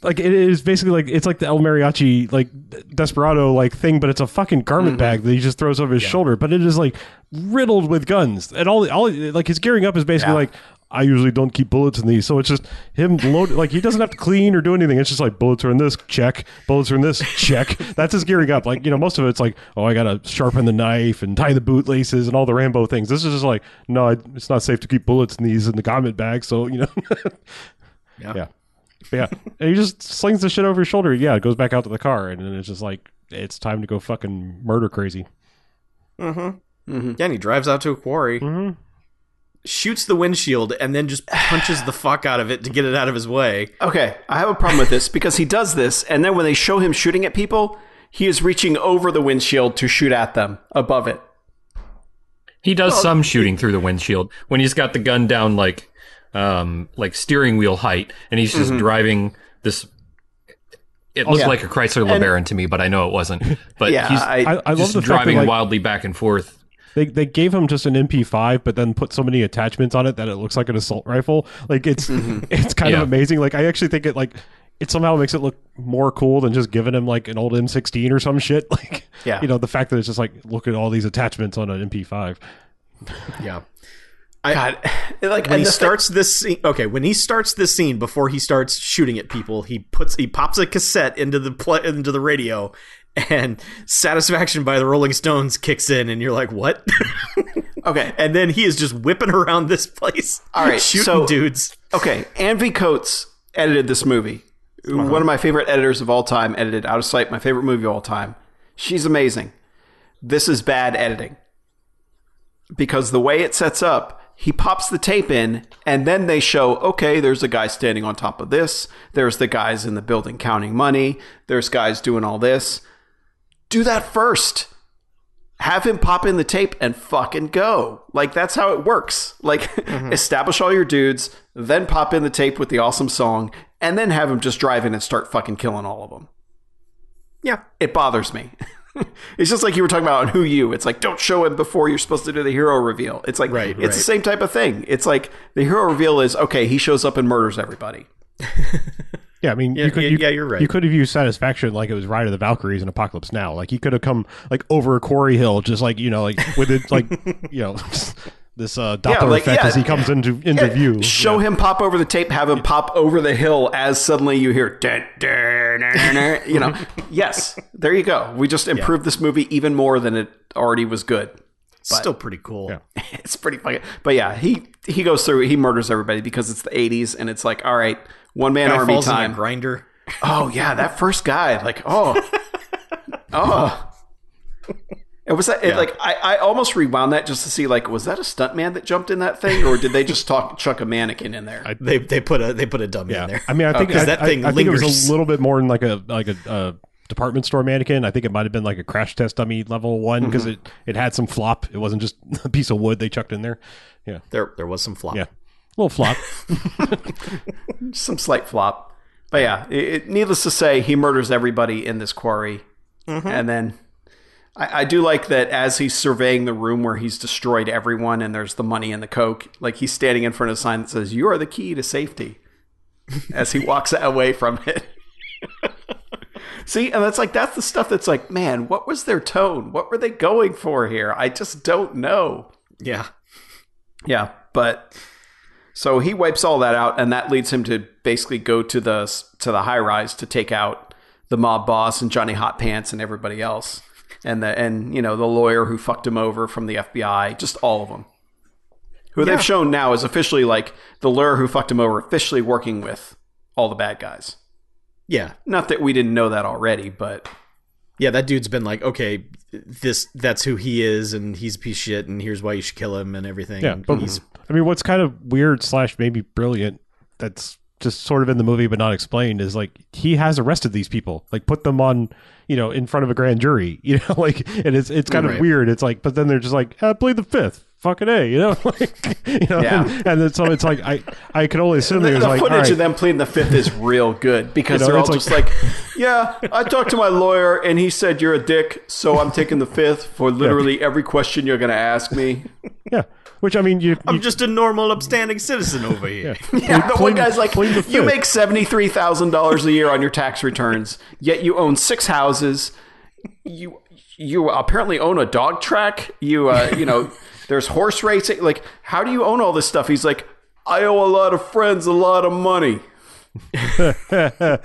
like it is basically like it's like the El Mariachi like desperado like thing, but it's a fucking garment mm-hmm. bag that he just throws over his shoulder, but it is like riddled with guns, and all all like his gearing up is basically Yeah. like. I usually don't keep bullets in these, so it's just him load like he doesn't have to clean or do anything. It's just like bullets are in this check, bullets are in this check. That's his gearing up. Like you know, most of it's like, oh, I gotta sharpen the knife and tie the bootlaces and all the Rambo things. This is just like, no, it's not safe to keep bullets in these in the garment bag. So you know, Yeah. yeah. But yeah. And he just slings the shit over his shoulder. Yeah, it goes back out to the car, and then it's just like it's time to go fucking murder crazy. Yeah, and he drives out to a quarry, Mhm. Shoots the windshield, and then just punches the fuck out of it to get it out of his way. Okay, I have a problem with this because he does this, and then when they show him shooting at people, he is reaching over the windshield to shoot at them above it. He does some shooting through the windshield when he's got the gun down like um like steering wheel height and he's just driving this it looked Yeah. like a Chrysler LeBaron to me, but I know it wasn't. But Yeah, he's I, I, I love just the driving that like, wildly back and forth. They they gave him just an MP5, but then put so many attachments on it that it looks like an assault rifle. Like it's mm-hmm. it's kind Yeah. of amazing. Like I actually think it like it somehow makes it look more cool than just giving him like an old M16 or some shit. Like Yeah. you know the fact that it's just like look at all these attachments on an MP5. Yeah. God, like when he the starts this scene okay when he starts this scene before he starts shooting at people he puts he pops a cassette into the pla into the radio and satisfaction by the rolling stones kicks in and you're like what okay, and then he is just whipping around this place All right, shooting so- dudes okay. Anne V. Coates edited this movie. Uh-huh. One of my favorite editors of all time edited Out of Sight, my favorite movie of all time. She's amazing. This is bad editing because the way it sets up, he pops the tape in, and then they show, okay, there's a guy standing on top of this. There's the guys in the building counting money. There's guys doing all this. Do that first. Have him pop in the tape and fucking go. Like, that's how it works. Like, mm-hmm. establish all your dudes, then pop in the tape with the awesome song, and then have him just drive in and start fucking killing all of them. yeah It bothers me. it's just like you were talking about on Who You. It's like, don't show him before you're supposed to do the hero reveal. It's like, Right, it's right. the same type of thing. It's like the hero reveal is, okay, he shows up and murders everybody. Yeah, I mean, Yeah, you could, yeah, you, yeah, you're right. You could have used Satisfaction like it was Ride of the Valkyries and Apocalypse Now. Like he could have come like over a quarry hill, just like you know, like with it, like you know, this uh, Doppler like, effect yeah. as he comes into into Yeah, view. Show him pop over the tape, have him pop over the hill as suddenly you hear, dun, dun, dun, dun, you know. yes, there you go. We just improved this movie even more than it already was good. Still pretty cool. Yeah. It's pretty fucking. But yeah, he he goes through, he murders everybody because it's the '80s, and it's like, all right, one man Guy army falls in time. a grinder. Oh yeah, that first guy, like, oh, oh. It was that it, like I, I almost rewound that just to see like was that a stuntman that jumped in that thing or did they just talk chuck a mannequin in there? They they put a they put a dummy Yeah, in there. I mean, I think because I, that thing I, I think it was a little bit more in like a like a uh, department store mannequin. I think it might have been like a crash test dummy level one because Mm-hmm. it it had some flop. It wasn't just a piece of wood they chucked in there. Yeah, there there was some flop. yeah, little flop. Some slight flop, but yeah. It, it- needless to say, he murders everybody in this quarry, mm-hmm. and then I, I do like that as he's surveying the room where he's destroyed everyone and there's the money and the coke. Like he's standing in front of a sign that says "You are the key to safety," as he walks away from it. See, and that's like that's the stuff that's like, man, what was their tone? What were they going for here? I just don't know. Yeah. Yeah, but so he wipes all that out, and that leads him to basically go to the to the high rise to take out the mob boss and Johnny Hot Pants and everybody else, and the and you know the lawyer who fucked him over from the FBI, just all of them. Who they've shown now is officially like the lawyer who fucked him over, officially working with all the bad guys. Yeah. Not that we didn't know that already, but Yeah, that dude's been like, okay, this that's who he is and he's a piece of shit and here's why you should kill him and everything. Yeah, but he's I mean, what's kind of weird slash maybe brilliant that's just sort of in the movie but not explained is like he has arrested these people, like put them on, you know, in front of a grand jury, you know, like and it's it's kind Right. of weird. It's like, but then they're just like, ah, plead the fifth, fucking a, you know, like you know, Yeah. and, and then so it's like I I can only assume the, it was the like, footage all right, of them pleading the fifth is real good because You know, they're all it's just like- like, yeah, I talked to my lawyer and he said you're a dick, so I'm taking the fifth for literally every question you're going to ask me. yeah. Which I mean, you, I'm you just a normal upstanding citizen over here. Yeah, the one guy's like, you make seventy three thousand dollars a year on your tax returns, yet you own six houses. You you apparently own a dog track. You uh, you know, there's horse racing. Like, how do you own all this stuff? He's like, I owe a lot of friends a lot of money.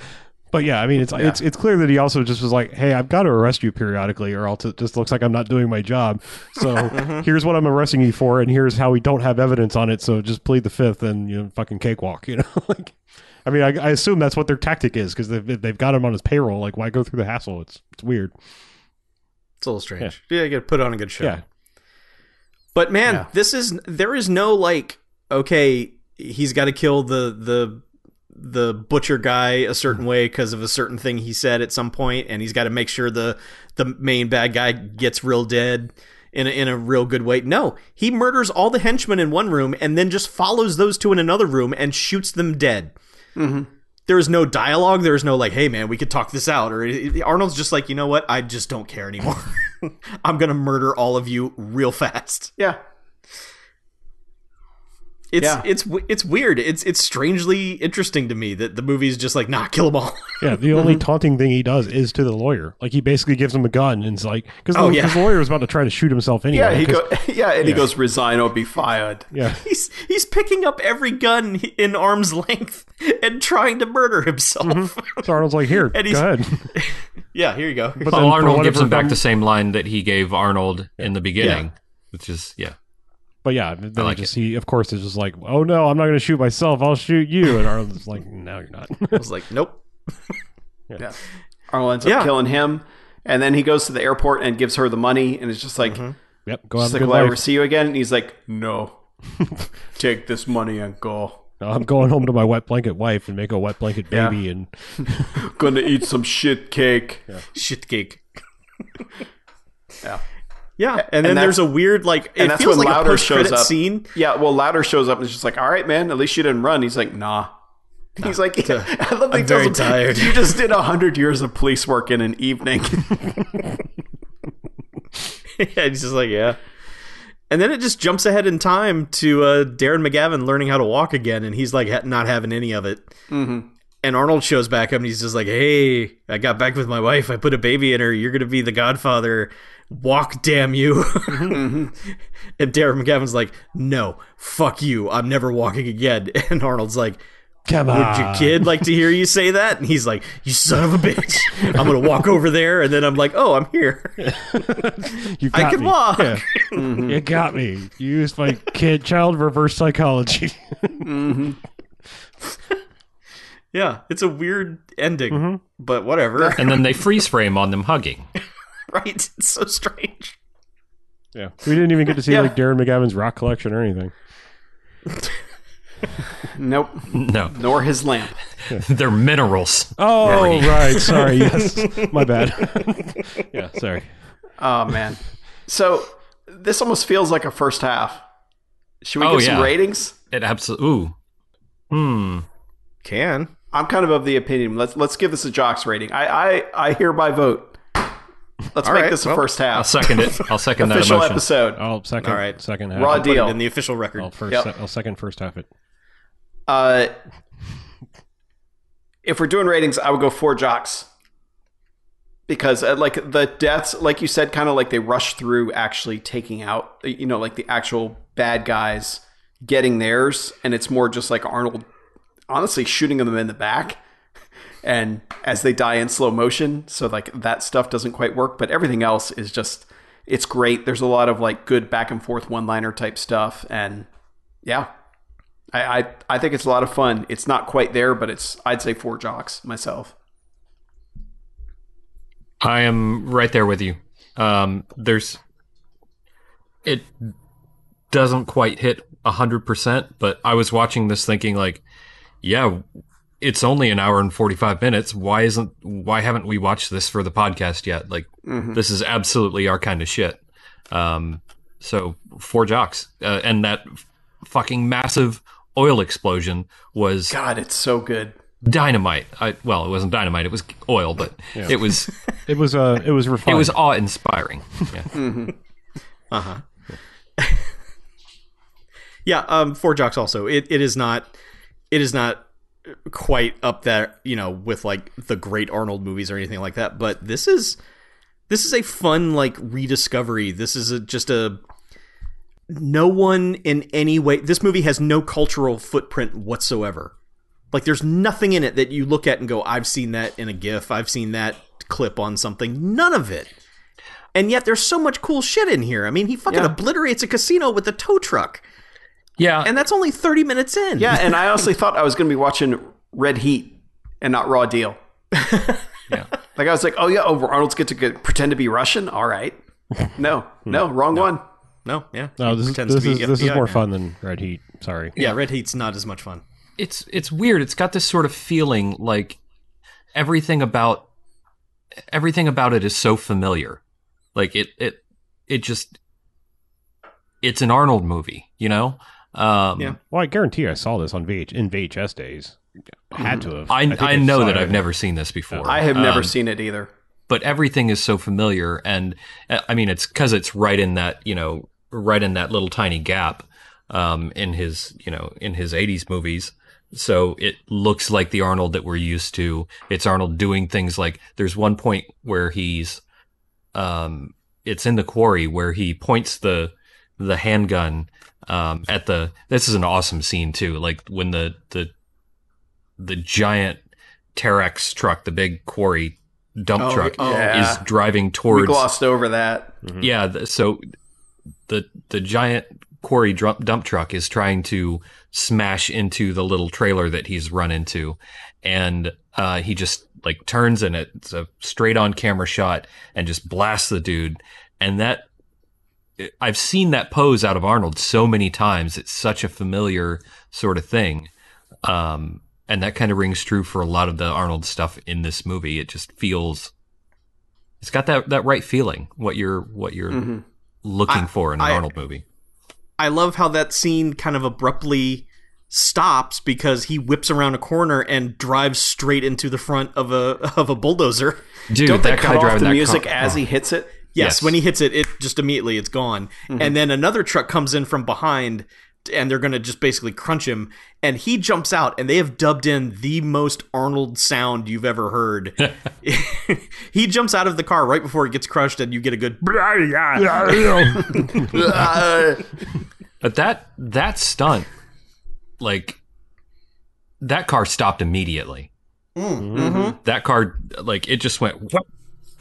But yeah, I mean, it's it's it's clear that he also just was like, "Hey, I've got to arrest you periodically, or else it just looks like I'm not doing my job." So mm-hmm. here's what I'm arresting you for, and here's how we don't have evidence on it. So just plead the fifth, and you know, fucking cakewalk. You know, like, I mean, I, I assume that's what their tactic is because they've they've got him on his payroll. Like, why go through the hassle? It's it's weird. It's a little strange. Yeah, you got to put on a good show. Yeah, But man, Yeah. this is there is no like okay, he's got to kill the the the butcher guy a certain mm-hmm. way because of a certain thing he said at some point, and he's got to make sure the the main bad guy gets real dead in a, in a real good way. No, he murders all the henchmen in one room and then just follows those two in another room and shoots them dead. Mm-hmm. There is no dialogue. There is no like, "Hey man, we could talk this out." Or Arnold's just like, "You know what? I just don't care anymore. I'm gonna murder all of you real fast." Yeah, It's Yeah. it's it's weird. It's it's strangely interesting to me that the movie's just like, nah, kill them all. yeah. The only mm-hmm. taunting thing he does is to the lawyer. Like he basically gives him a gun and it's like because Oh, the, yeah. 'cause the lawyer was about to try to shoot himself anyway. yeah. He 'cause- go, yeah, and he goes, resign or be fired. yeah. he's he's picking up every gun in arm's length and trying to murder himself. Mm-hmm. So Arnold's like, here, And go ahead. yeah, here you go. But Well, Arnold gives him back the same line that he gave Arnold in the beginning, which is yeah. But yeah, then like he just he of course is just like, oh no, I'm not going to shoot myself. I'll shoot you. And Arnold's like, no, you're not. I was like, nope. Yeah. Arnold ends up Yeah. killing him, and then he goes to the airport and gives her the money, and it's just like, mm-hmm. yep, go have she's like, will I ever see you again? And he's like, no, take this money and go. I'm going home to my wet blanket wife and make a wet blanket Yeah. baby. And Gonna eat some shit cake. Shit cake. Yeah. Yeah, and, And then there's a weird like it and that's feels when like Lauter a post shows up. scene. Yeah, well, Lauter shows up and is just like, all right, man, at least you didn't run. He's like, nah. He's like, "I love that I'm very him, tired. You just did a hundred years of police work in an evening. yeah, he's just like, yeah. And then it just jumps ahead in time to uh, Darren McGavin learning how to walk again, and he's like ha- not having any of it. Mm-hmm. and Arnold shows back up and he's just like, "Hey, I got back with my wife. I put a baby in her. You're gonna be the Godfather. Walk, damn you!" Mm-hmm. and Darren McGavin's like, "No, fuck you. I'm never walking again." And Arnold's like, Come "Would on. your kid like to hear you say that?" And he's like, "You son of a bitch! I'm gonna walk over there." And then I'm like, "Oh, I'm here. You I got can me. walk." Yeah. Mm-hmm. You got me. You used my kid child reverse psychology. Mm-hmm. Yeah, it's a weird ending, Mm-hmm. but whatever. And then they freeze frame on them hugging. Right? It's so strange. yeah. We didn't even get to see Yeah. like Darren McGavin's rock collection or anything. Nope. No, Nor his lamp. they're minerals. Oh, right. Sorry. Yes. My bad. yeah. Sorry. Oh man. So this almost feels like a first half. Should we Oh, give some ratings? It absolutely. Ooh. Hmm. Can I'm kind of of the opinion. Let's let's give this a jocks rating. I I, I hereby vote. Let's All make right, this a well, first I'll second it. I'll second that Official emotion. episode. I'll second. All right. Second half. Raw put it deal. in the official record. I'll first. Yep. se- I'll second first half it. Uh, if we're doing ratings, I would go four jocks because uh, like the deaths, like you said, kind of like they rush through actually taking out, you know, like the actual bad guys getting theirs, and it's more just like Arnold, honestly, shooting them in the back. And as they die in slow motion, so like that stuff doesn't quite work, but everything else is just it's great. There's a lot of like good back and forth one liner type stuff, and yeah, I, I I think it's a lot of fun. It's not quite there, but it's I'd say four jocks myself. I am right there with you. Um, there's, it doesn't quite hit hundred percent, but I was watching this thinking like, yeah, it's only an hour and forty five minutes. Why isn't why haven't we watched this for the podcast yet? Like, this is absolutely our kind of shit. Um, so four jocks, uh, and that fucking massive oil explosion was God, it's so good. dynamite. I, well, it wasn't dynamite; it was oil, but it was It was. Uh. It was refined. it was awe inspiring. Yeah. Uh huh. yeah, um, four jocks also. It it is not it is not quite up there, you know, with like the great Arnold movies or anything like that. But this is this is a fun like rediscovery. This is a, just a no one in any way. This movie has no cultural footprint whatsoever. Like there's nothing in it that you look at and go, I've seen that in a GIF. I've seen that clip on something. None of it. And yet there's so much cool shit in here. I mean, he fucking Yeah. obliterates a casino with a tow truck. Yeah, And that's only 30 minutes in. Yeah, and I honestly thought I was going to be watching Red Heat and not Raw Deal. yeah. Like I was like, oh yeah, oh Arnold's get to get, pretend to be Russian. All right, no, no, wrong one. No, yeah. no, this is this to is be this is more now. fun than Red Heat. Sorry. Yeah, Red Heat's not as much fun. It's it's weird. It's got this sort of feeling like everything about everything about it is so familiar. Like it it it just it's an Arnold movie, you know? Um Yeah. Well, I guarantee I saw this on VH in VHS days. Had to have. I think I, know that it. I've never seen this before. I have never Um, seen it either. but everything is so familiar and uh, i mean it's because it's right in that you know right in that little tiny gap um, in his you know in his 80s movies so it looks like the arnold that we're used to it's arnold doing things like there's one point where he's um it's in the quarry where he points the the handgun um at the this is an awesome scene too like when the the the giant Terex truck the big quarry dump Oh, truck yeah. is driving towards. We towards glossed over that. yeah the, so the the giant quarry dump, dump truck is trying to smash into the little trailer that he's run into and uh, he just like turns and it's a straight on camera shot and just blasts the dude and that I've seen that pose out of Arnold so many times it's such a familiar sort of thing um, and that kind of rings true for a lot of the Arnold stuff in this movie it just feels it's got that that right feeling what you're what you're looking I- for in an I- Arnold movie. I love how that scene kind of abruptly stops because he whips around a corner and drives straight into the front of a of a bulldozer. Dude, Don't they that cut guy off driving the music car- as oh. he hits it? Yes, Yes. when he hits it, it just immediately it's gone. Mm-hmm. And then another truck comes in from behind, and they're gonna just basically crunch him. And he jumps out, and they have dubbed in the most Arnold sound you've ever heard. he jumps out of the car right before he gets crushed, and you get a good. But that that stunt, like that car stopped immediately. Mm, mm-hmm. Mm-hmm. That car, like it just went whoop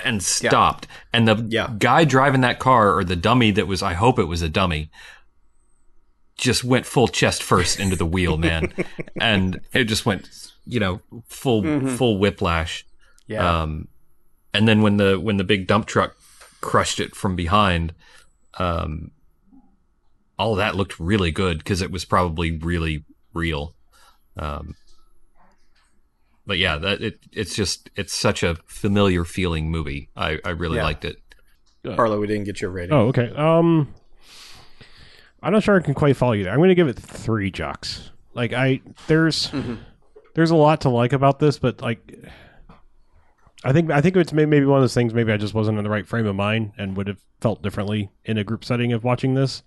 and stopped. And the Yeah. guy driving that car, or the dummy that was, I hope it was a dummy, just went full chest first into the wheel, man, and it just went, you know, full full whiplash. Yeah. Um, and then when the when the big dump truck crushed it from behind, um, all that looked really good because it was probably really real. Um, but yeah, that it it's just it's such a familiar feeling movie. I I really Yeah. liked it. Harlow, we didn't get your rating. Oh, okay. Um, I'm not sure I can quite follow you. there. I'm going to give it three jocks. Like I, there's, there's a lot to like about this, but like, I think I think it's may- maybe one of those things. Maybe I just wasn't in the right frame of mind and would have felt differently in a group setting of watching this.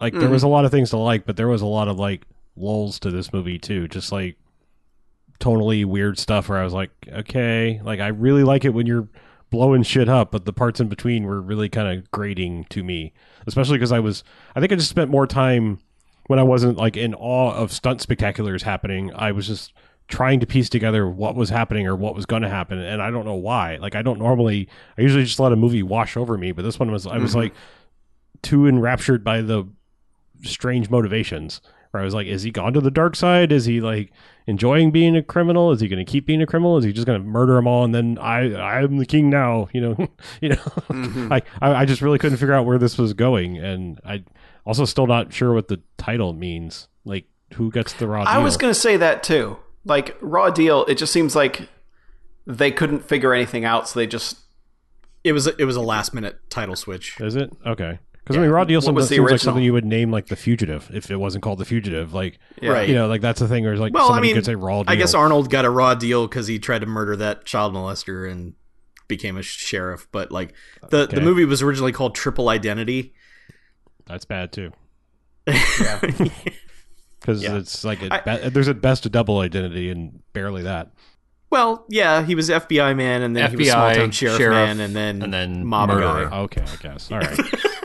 Like there was a lot of things to like, but there was a lot of like lulls to this movie too. Just like tonally weird stuff where I was like, okay, like I really like it when you're blowing shit up, but the parts in between were really kind of grating to me, especially because I was, I think I just spent more time when I wasn't like in awe of stunt spectaculars happening. I was just trying to piece together what was happening or what was going to happen, and I don't know why. Like I don't normally, I usually just let a movie wash over me, but this one was, I was mm-hmm. like too enraptured by the strange motivations. Where I was like, is he gone to the dark side? Is he like enjoying being a criminal? Is he going to keep being a criminal? Is he just going to murder them all and then I I'm the king now? You know, you know. Mm-hmm. I, I I just really couldn't figure out where this was going, and I also still not sure what the title means. Like, who gets the raw? I was going to say that too. Like raw deal, it just seems like they couldn't figure anything out, so they just It was it was a last minute title switch. Is it okay? Because I mean, raw deal What sometimes was the seems like something you would name like the fugitive if it wasn't called the fugitive. Like, Right. you know, like that's the thing. Where it's like Well, I somebody mean, could say raw deal. I guess Arnold got a raw deal because he tried to murder that child molester and became a sheriff. But like the the movie was originally called Triple Identity. that's bad too. yeah. Because Yeah. it's like a, I- there's at best a double identity and barely that. Well, yeah, he was FBI man, and then he was small town sheriff, sheriff, man, and then and then mob murderer. guy. Okay, I guess. All right,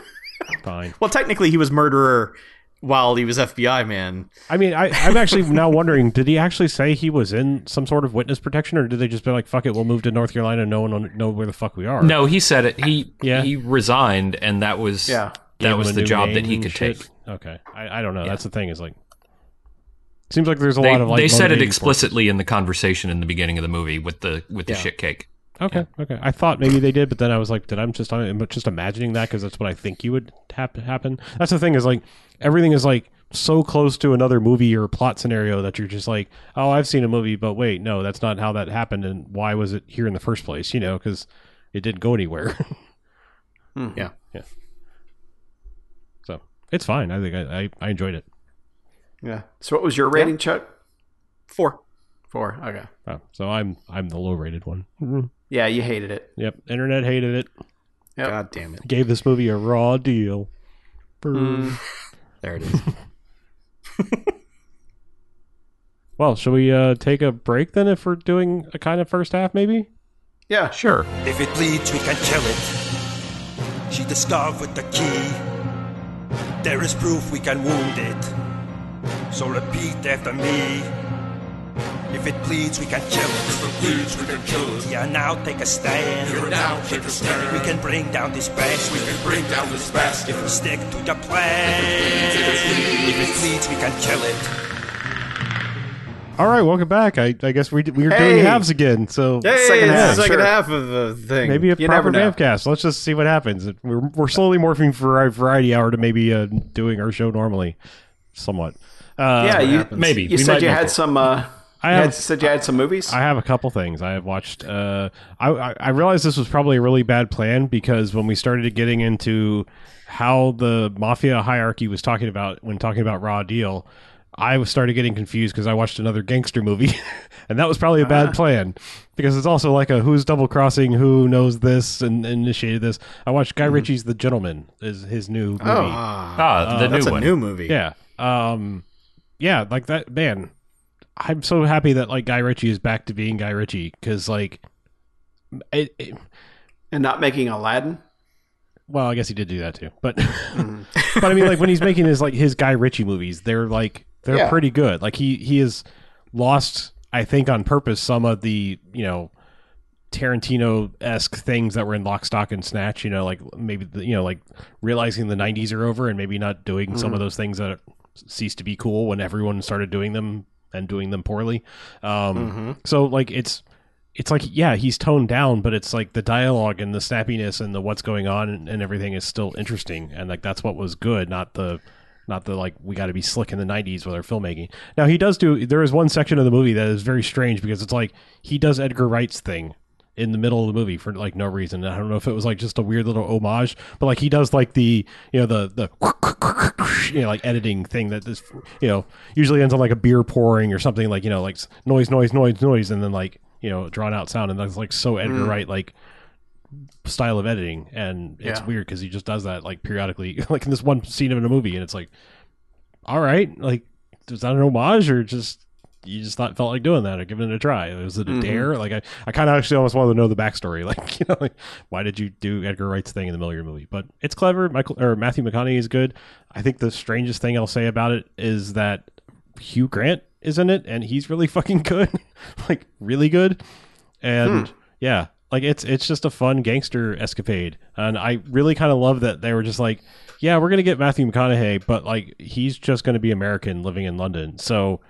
fine. Well, technically, he was murderer while he was FBI man. I mean, I, I'm actually now wondering: did he actually say he was in some sort of witness protection, or did they just be like, "Fuck it, we'll move to North Carolina, and no one will know where the fuck we are"? No, he said it. He Yeah. he resigned, and that was Yeah. That him was the job that he could shit? take. Okay, I, I don't know. That's the thing. Is like, seems like there's a They, lot of like they said it motivating explicitly in the conversation in the beginning of the movie with the with the Yeah. shit cake. Okay, okay. I thought maybe they did, but then I was like, did I'm just I'm just imagining that because that's what I think you would hap- happen. That's the thing is like everything is like so close to another movie or plot scenario that you're just like, oh, I've seen a movie, but wait, no, that's not how that happened, and why was it here in the first place? You know, because it didn't go anywhere. Hmm. Yeah. Yeah. So it's fine. I think I, I, I enjoyed it. yeah. So what was your rating, Chuck? Four. Four. Okay. Oh, so I'm I'm the low rated one. Mm-hmm. Yeah, you hated it. Yep, internet hated it. Yep. God damn it. Gave this movie a raw deal. Mm. There it is. Well, should we uh, take a break then if we're doing a kind of first half, maybe? Yeah. Sure. If it bleeds, we can kill it. She discovered the key. There is proof we can wound it. So repeat after me. If it bleeds, we can kill it. If it bleeds, we can kill it. Yeah, now take a stand. Here now, take a stand. We can bring down this bastard. We can bring down this bastard. If we stick to the plan. If it bleeds, we can kill it. All right, welcome back. I, I guess we we're Hey! doing halves again, so Hey, Second half, the second sure. half of the thing. maybe a You proper never know. Let's just see what happens. We're we're slowly morphing for our variety hour to maybe uh, doing our show normally, somewhat. Uh, yeah. You happens. Maybe. You We said you had it. some. Uh, I you had, said you had some movies. I have a couple things I have watched. Uh, I, I I realized this was probably a really bad plan because when we started getting into how the mafia hierarchy was talking about when talking about Raw Deal, I was started getting confused because I watched another gangster movie, and that was probably a bad plan because it's also like a who's double crossing, who knows this and initiated this. I watched Guy Ritchie's The Gentleman is his new movie. Ah, Ah, the that's new a one. new movie. Yeah. um, yeah, like that man. I'm so happy that like Guy Ritchie is back to being Guy Ritchie because like, it, it, and not making Aladdin. well, I guess he did do that too, but mm-hmm. but I mean, like when he's making his like his Guy Ritchie movies, they're like they're Yeah. pretty good. Like he he has lost, I think, on purpose some of the you know Tarantino esque things that were in Lock, Stock, and Snatch. You know, like maybe the, you know like realizing the '90s are over and maybe not doing some of mm-hmm. those things that ceased to be cool when everyone started doing them and doing them poorly. Um, So like it's it's like yeah he's toned down but it's like the dialogue and the snappiness and the what's going on and, and everything is still interesting. And like that's what was good not the not the like we got to be slick in the 90s with our filmmaking. Now he does do there is one section of the movie that is very strange because it's like he does edgar wright's thing in the middle of the movie for like no reason. I don't know if it was like just a weird little homage but like he does like the you know the the you know like editing thing that this you know usually ends on like a beer pouring or something like you know like noise noise noise noise and then like you know drawn out sound and that's like so edgar wright mm. like style of editing and it's Yeah. weird because he just does that like periodically like in this one scene of a movie and it's like all right like is that an homage or just you just thought felt like doing that or giving it a try. Was it a mm-hmm. dare. Like i, I kind of actually almost wanted to know the backstory. Like you know like why did you do edgar wright's thing in the middle of your movie? But it's clever. Michael or matthew mcconaughey is good. I think the strangest thing i'll say about it is that hugh grant is in it and he's really fucking good. Like really good. And hmm. yeah like it's it's just a fun gangster escapade. And i really kind of love that they were just like yeah we're gonna get matthew mcconaughey but like he's just gonna be american living in london. So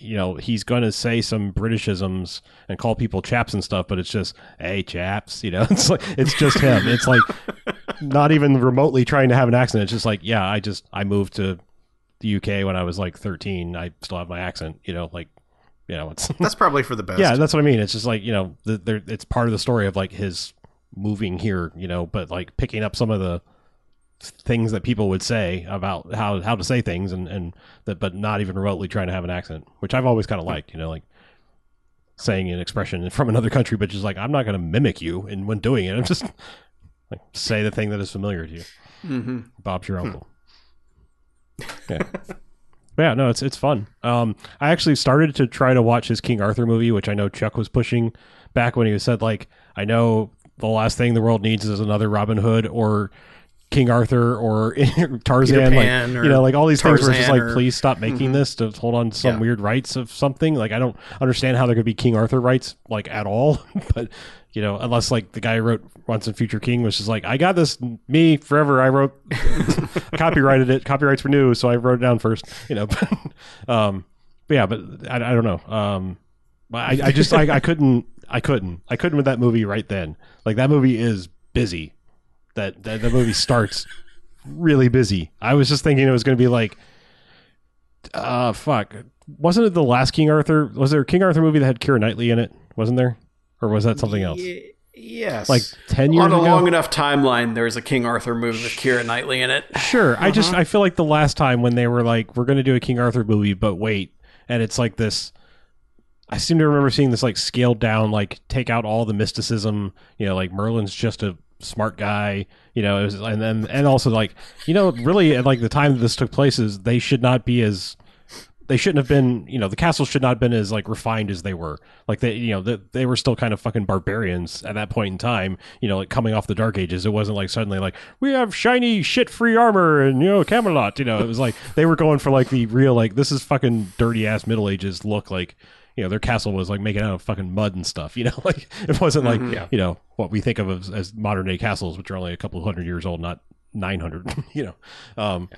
you know he's gonna say some britishisms and call people chaps and stuff but it's just hey chaps you know? It's like it's just him. It's like not even remotely trying to have an accent. It's just like yeah i just i moved to the uk when i was like 13 i still have my accent you know? Like you know it's That's probably for the best. yeah, that's what I mean. It's just like you know, the, it's part of the story of like his moving here, you know, but like picking up some of the things that people would say about how how to say things, and and that, but not even remotely trying to have an accent, which I've always kind of liked, you know, like saying an expression from another country, but just like I'm not going to mimic you, and when doing it, I'm just like say the thing that is familiar to you. Mm-hmm. Bob's your uncle. Yeah. Yeah, no, it's it's fun. Um, I actually started to try to watch his King Arthur movie, which I know Chuck was pushing back when he said like, I know the last thing the world needs is another Robin Hood or King Arthur or Tarzan, like or you know, like all these things were just like, or- please stop making this to hold on to some Yeah. weird rights of something. Like I don't understand how there could be King Arthur rights like at all, but you know, unless like the guy who wrote Once and Future King was just like, I got this me forever. I wrote copyrighted it. Copyrights were renew, so I wrote it down first. You know, but, um, but yeah, but I, I don't know. Um, I, I just I, I couldn't I couldn't I couldn't with that movie right then. Like that movie is busy. That that the movie starts really busy. I was just thinking it was going to be like, uh, fuck. Wasn't it the last King Arthur? Was there a King Arthur movie that had Keira Knightley in it? Wasn't there, or was that something else? Y- yes. Like ten years On a ago. long enough timeline, there's a King Arthur movie with Keira Knightley in it. Sure. I just Uh-huh. I feel like the last time when they were like, we're going to do a King Arthur movie, but wait, and it's like this. I seem to remember seeing this like scaled down, like take out all the mysticism. You know, like Merlin's just a smart guy. You know, was, and then and also like you know, really at like the time that this took place is they should not be as they shouldn't have been you know the castle should not have been as like refined as they were like they you know they, they were still kind of fucking barbarians at that point in time you know like coming off the dark ages it wasn't like suddenly like we have shiny shit free armor and you know camelot you know it was like they were going for like the real like this is fucking dirty ass middle ages look like you know their castle was like making out of fucking mud and stuff you know like it wasn't like you know what we think of as, as modern day castles which are only a couple of hundred years old not 900 you know um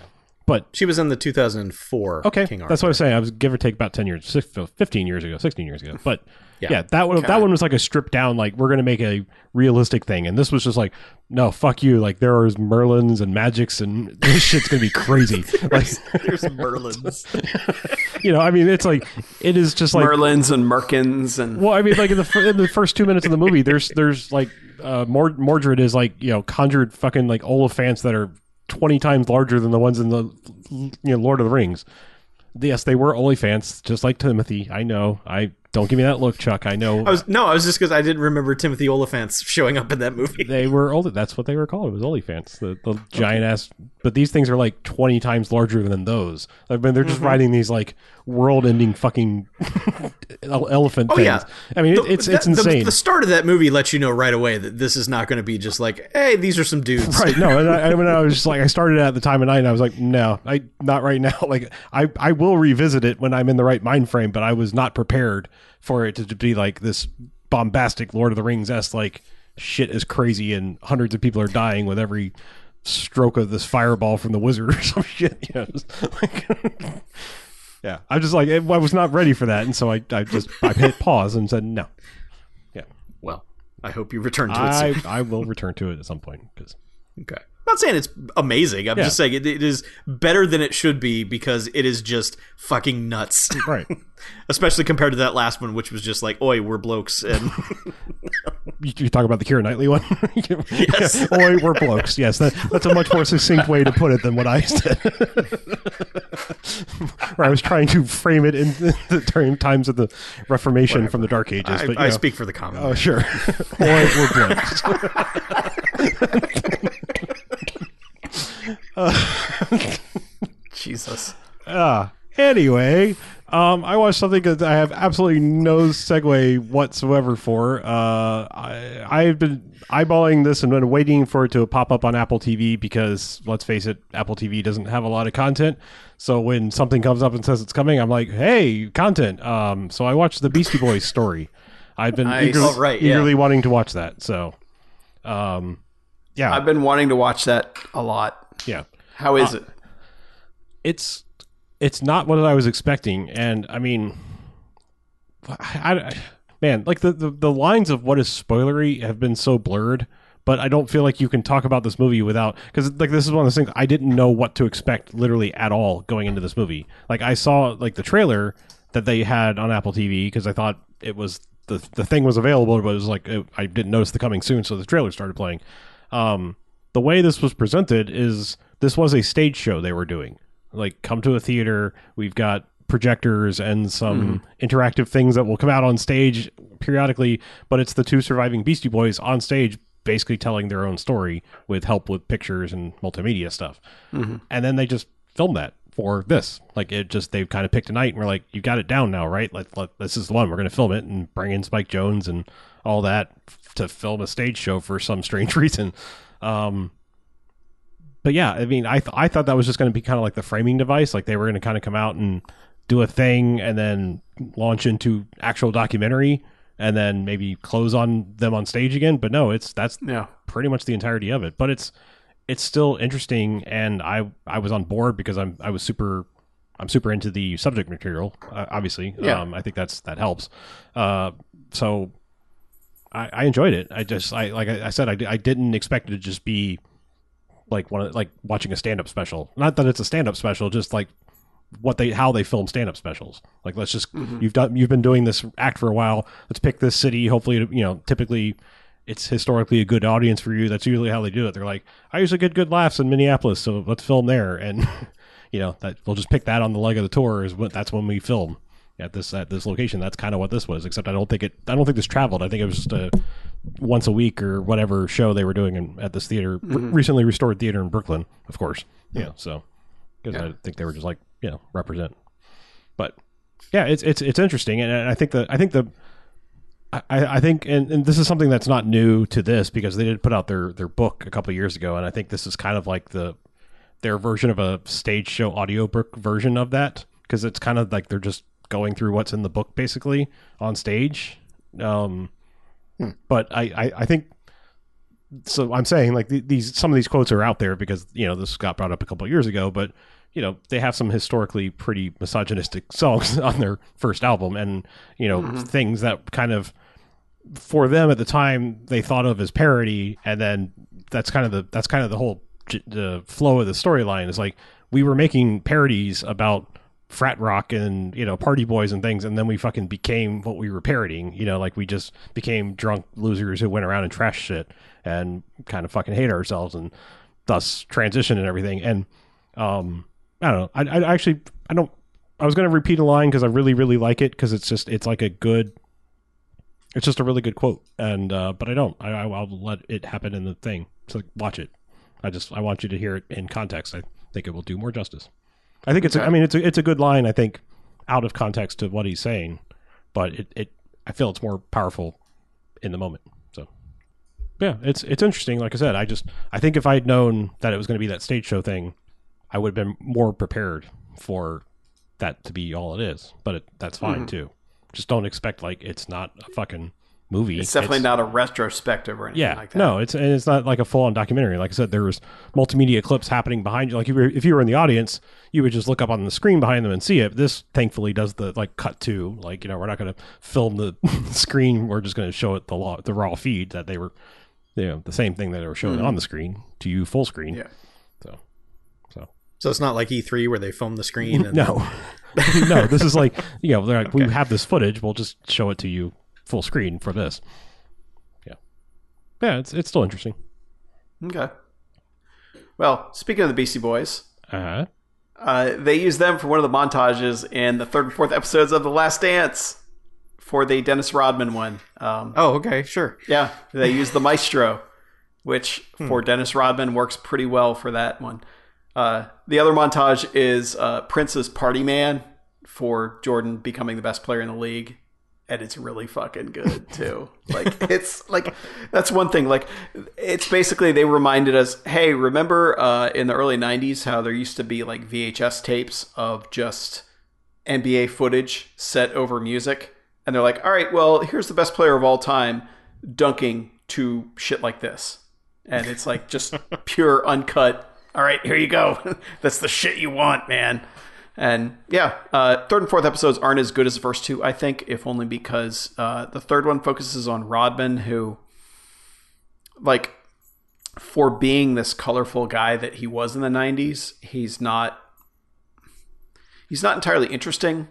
but she was in the 2004 Okay, King Arthur. that's what I was saying. I was give or take about ten years, six- fifteen years ago, sixteen years ago. But yeah, Yeah. that one that one was like a stripped down. Like we're gonna make a realistic thing, and this was just like, no, fuck you. Like there was Merlins and magics, and this shit's gonna be crazy. like There's Merlins. you know, I mean, it's like it is just like Merlins and Merkins and well, I mean, like in the in the first two minutes of the movie, there's there's like uh, Mord- Mordred is like you know conjured fucking like Oliphants that are twenty times larger than the ones in the you know Lord of the Rings. Yes, they were Oliphants, just like Timothy. I know. I Don't give me that look, Chuck. I know I was no, I was just because I didn't remember Timothy Olyphant's showing up in that movie. they were old. That's what they were called. It was Olifants, the, the giant ass. But these things are like twenty times larger than those. I mean, they're just Mm-hmm. riding these like world-ending fucking elephant Oh things. yeah, I mean, The- it's it's the- the- insane. The, start of that movie lets you know right away that this is not going to be just like, hey, these are some dudes. Right. No, and I, I, when I was just like, I started at the time of night, and I was like, no, I not right now. Like, I I will revisit it when I'm in the right mind frame, but I was not prepared for it to, be like this bombastic Lord of the Rings s like shit is crazy and hundreds of people are dying with every stroke of this fireball from the wizard or some shit. You know, like, yeah. I'm just like I was not ready for that, and so I I just I hit pause and said no. Yeah. Well, I hope you return to it I. I will return to it at some point because Okay. I'm not saying it's amazing. I'm Yeah. just saying it, it is better than it should be because it is just fucking nuts. right. Especially compared to that last one, which was just like, oi, we're blokes. And You, you talk about the Keira Knightley one? Yes. Oi, we're blokes. Yes, that, that's a much more succinct way to put it than what I said. Where I was trying to frame it in the term times of the Reformation from the Dark Ages. I, but, I know. speak for the common. Oh, sure. Oi, we're blokes. Jesus. Ah, anyway, um, I watched something that I have absolutely no segue whatsoever for. Uh, I, I've been eyeballing this and been waiting for it to pop up on Apple TV because, let's face it, Apple TV doesn't have a lot of content. So when something comes up and says it's coming, I'm like, hey, content. Um, so I watched the Beastie Boys story. I've been Nice. eagerly, Oh, right, yeah. eagerly wanting to watch that. So, um, yeah, I've been wanting to watch that a lot. Yeah. How is it? it's it's not what I was expecting, and I mean, I, I- man, like the, the the lines of what is spoilery have been so blurred. But I don't feel like you can talk about this movie without because like this is one of those things I didn't know what to expect literally at all going into this movie. Like I saw like the trailer that they had on Apple TV because I thought it was the the thing was available, but it was like it, I didn't notice the coming soon, so the trailer started playing. Um, the way this was presented is this was a stage show they were doing. Like, come to a theater. We've got projectors and some mm-hmm. interactive things that will come out on stage periodically, but it's the two surviving Beastie Boys on stage basically telling their own story with help with pictures and multimedia stuff. Mm-hmm. And then they just filmed that for this. Like it just they've kind of picked a night and we're like, you got it down now, right? Like let, this is the one we're going to film it and bring in Spike Jonze and all that f- to film a stage show for some strange reason. Um, but yeah, I mean, I th- I thought that was just going to be kind of like the framing device, like they were going to kind of come out and do a thing and then launch into actual documentary and then maybe close on them on stage again. But no, it's that's Yeah. pretty much the entirety of it. But it's it's still interesting, and I I was on board because I'm I was super I'm super into the subject material. Uh, obviously, Yeah. um, I think that's that helps. Uh, so I, I enjoyed it. I just I like I, said I, I didn't expect it to just be like one of, like watching a stand up special. Not that it's a stand up special, just like what they how they film stand up specials. Like let's just mm-hmm. you've done you've been doing this act for a while. Let's pick this city. Hopefully, you know, typically it's historically a good audience for you. That's usually how they do it. They're like, I usually get good laughs in Minneapolis, so let's film there. And you know that we'll just pick that on the leg of the tour. Is what that's when we film at this at this location. That's kind of what this was. Except I don't think it. I don't think this traveled. I think it was just a once a week or whatever show they were doing in, at this theater, re- mm-hmm. recently restored theater in Brooklyn, of course. Yeah, so because I think they were just like you know represent. But yeah, it's it's it's interesting, and I think the I think the I, I think and, and this is something that's not new to this because they did put out their their book a couple of years ago, and I think this is kind of like the their version of a stage show audiobook version of that because it's kind of like they're just going through what's in the book basically on stage. Um, but I, I I think so. I'm saying like these some of these quotes are out there because you know this got brought up a couple of years ago, but you know they have some historically pretty misogynistic songs on their first album, and you know things that kind of for them at the time they thought of as parody, and then that's kind of the that's kind of the whole the flow of the storyline is like we were making parodies about frat rock and you know party boys and things and then we fucking became what we were parodying you know like we just became drunk losers who went around and trashed shit and kind of fucking hate ourselves and thus transition and everything and um i don't know i, I actually i don't I was going to repeat a line because I really, really like it because it's just it's like a good. It's just a really good quote, and uh, but I don't. I, I I'll let it happen in the thing. So watch it. I just I want you to hear it in context. I think it will do more justice. I think it's. A, I mean, it's a, it's a good line. I think out of context to what he's saying, but it, it I feel it's more powerful in the moment. So yeah, it's it's interesting. Like I said, I just I think if I had known that it was going to be that stage show thing, I would have been more prepared for that to be all it is. But it, that's fine mm-hmm. too. Just don't expect like it's not a fucking movie. It's definitely not a retrospective or anything Yeah, like that. no, it's and it's not like a full on documentary. Like I said, there was multimedia clips happening behind you. Like if you were, if you were in the audience, you would just look up on the screen behind them and see it. This thankfully does the like cut to like you know we're not going to film the screen. We're just going to show it the law, the raw feed that they were, you know, the same thing that they were showing mm-hmm. on the screen to you full screen. Yeah. So, so So it's not like E3 where they film the screen. And no, no, this is like you know they're like we have this footage. We'll just show it to you full screen for this. Yeah, yeah, it's it's still interesting. Okay. Well, speaking of the Beastie Boys, Uh, uh, they use them for one of the montages in the third and fourth episodes of The Last Dance for the Dennis Rodman one. Um, Oh, okay, sure. Yeah, they use the Maestro, which for Dennis Rodman works pretty well for that one. Uh, the other montage is uh, Prince's Party Man for Jordan becoming the best player in the league. And it's really fucking good too. like it's like that's one thing. Like it's basically they reminded us, hey, remember uh, in the early '90s how there used to be like VHS tapes of just NBA footage set over music, and they're like, all right, well, here's the best player of all time dunking to shit like this, and it's like just pure uncut. All right, here you go. That's the shit you want, man. And yeah, uh, third and fourth episodes aren't as good as the first two, I think, if only because uh, the third one focuses on Rodman, who, like, for being this colorful guy that he was in the '90s, he's not. He's not entirely interesting.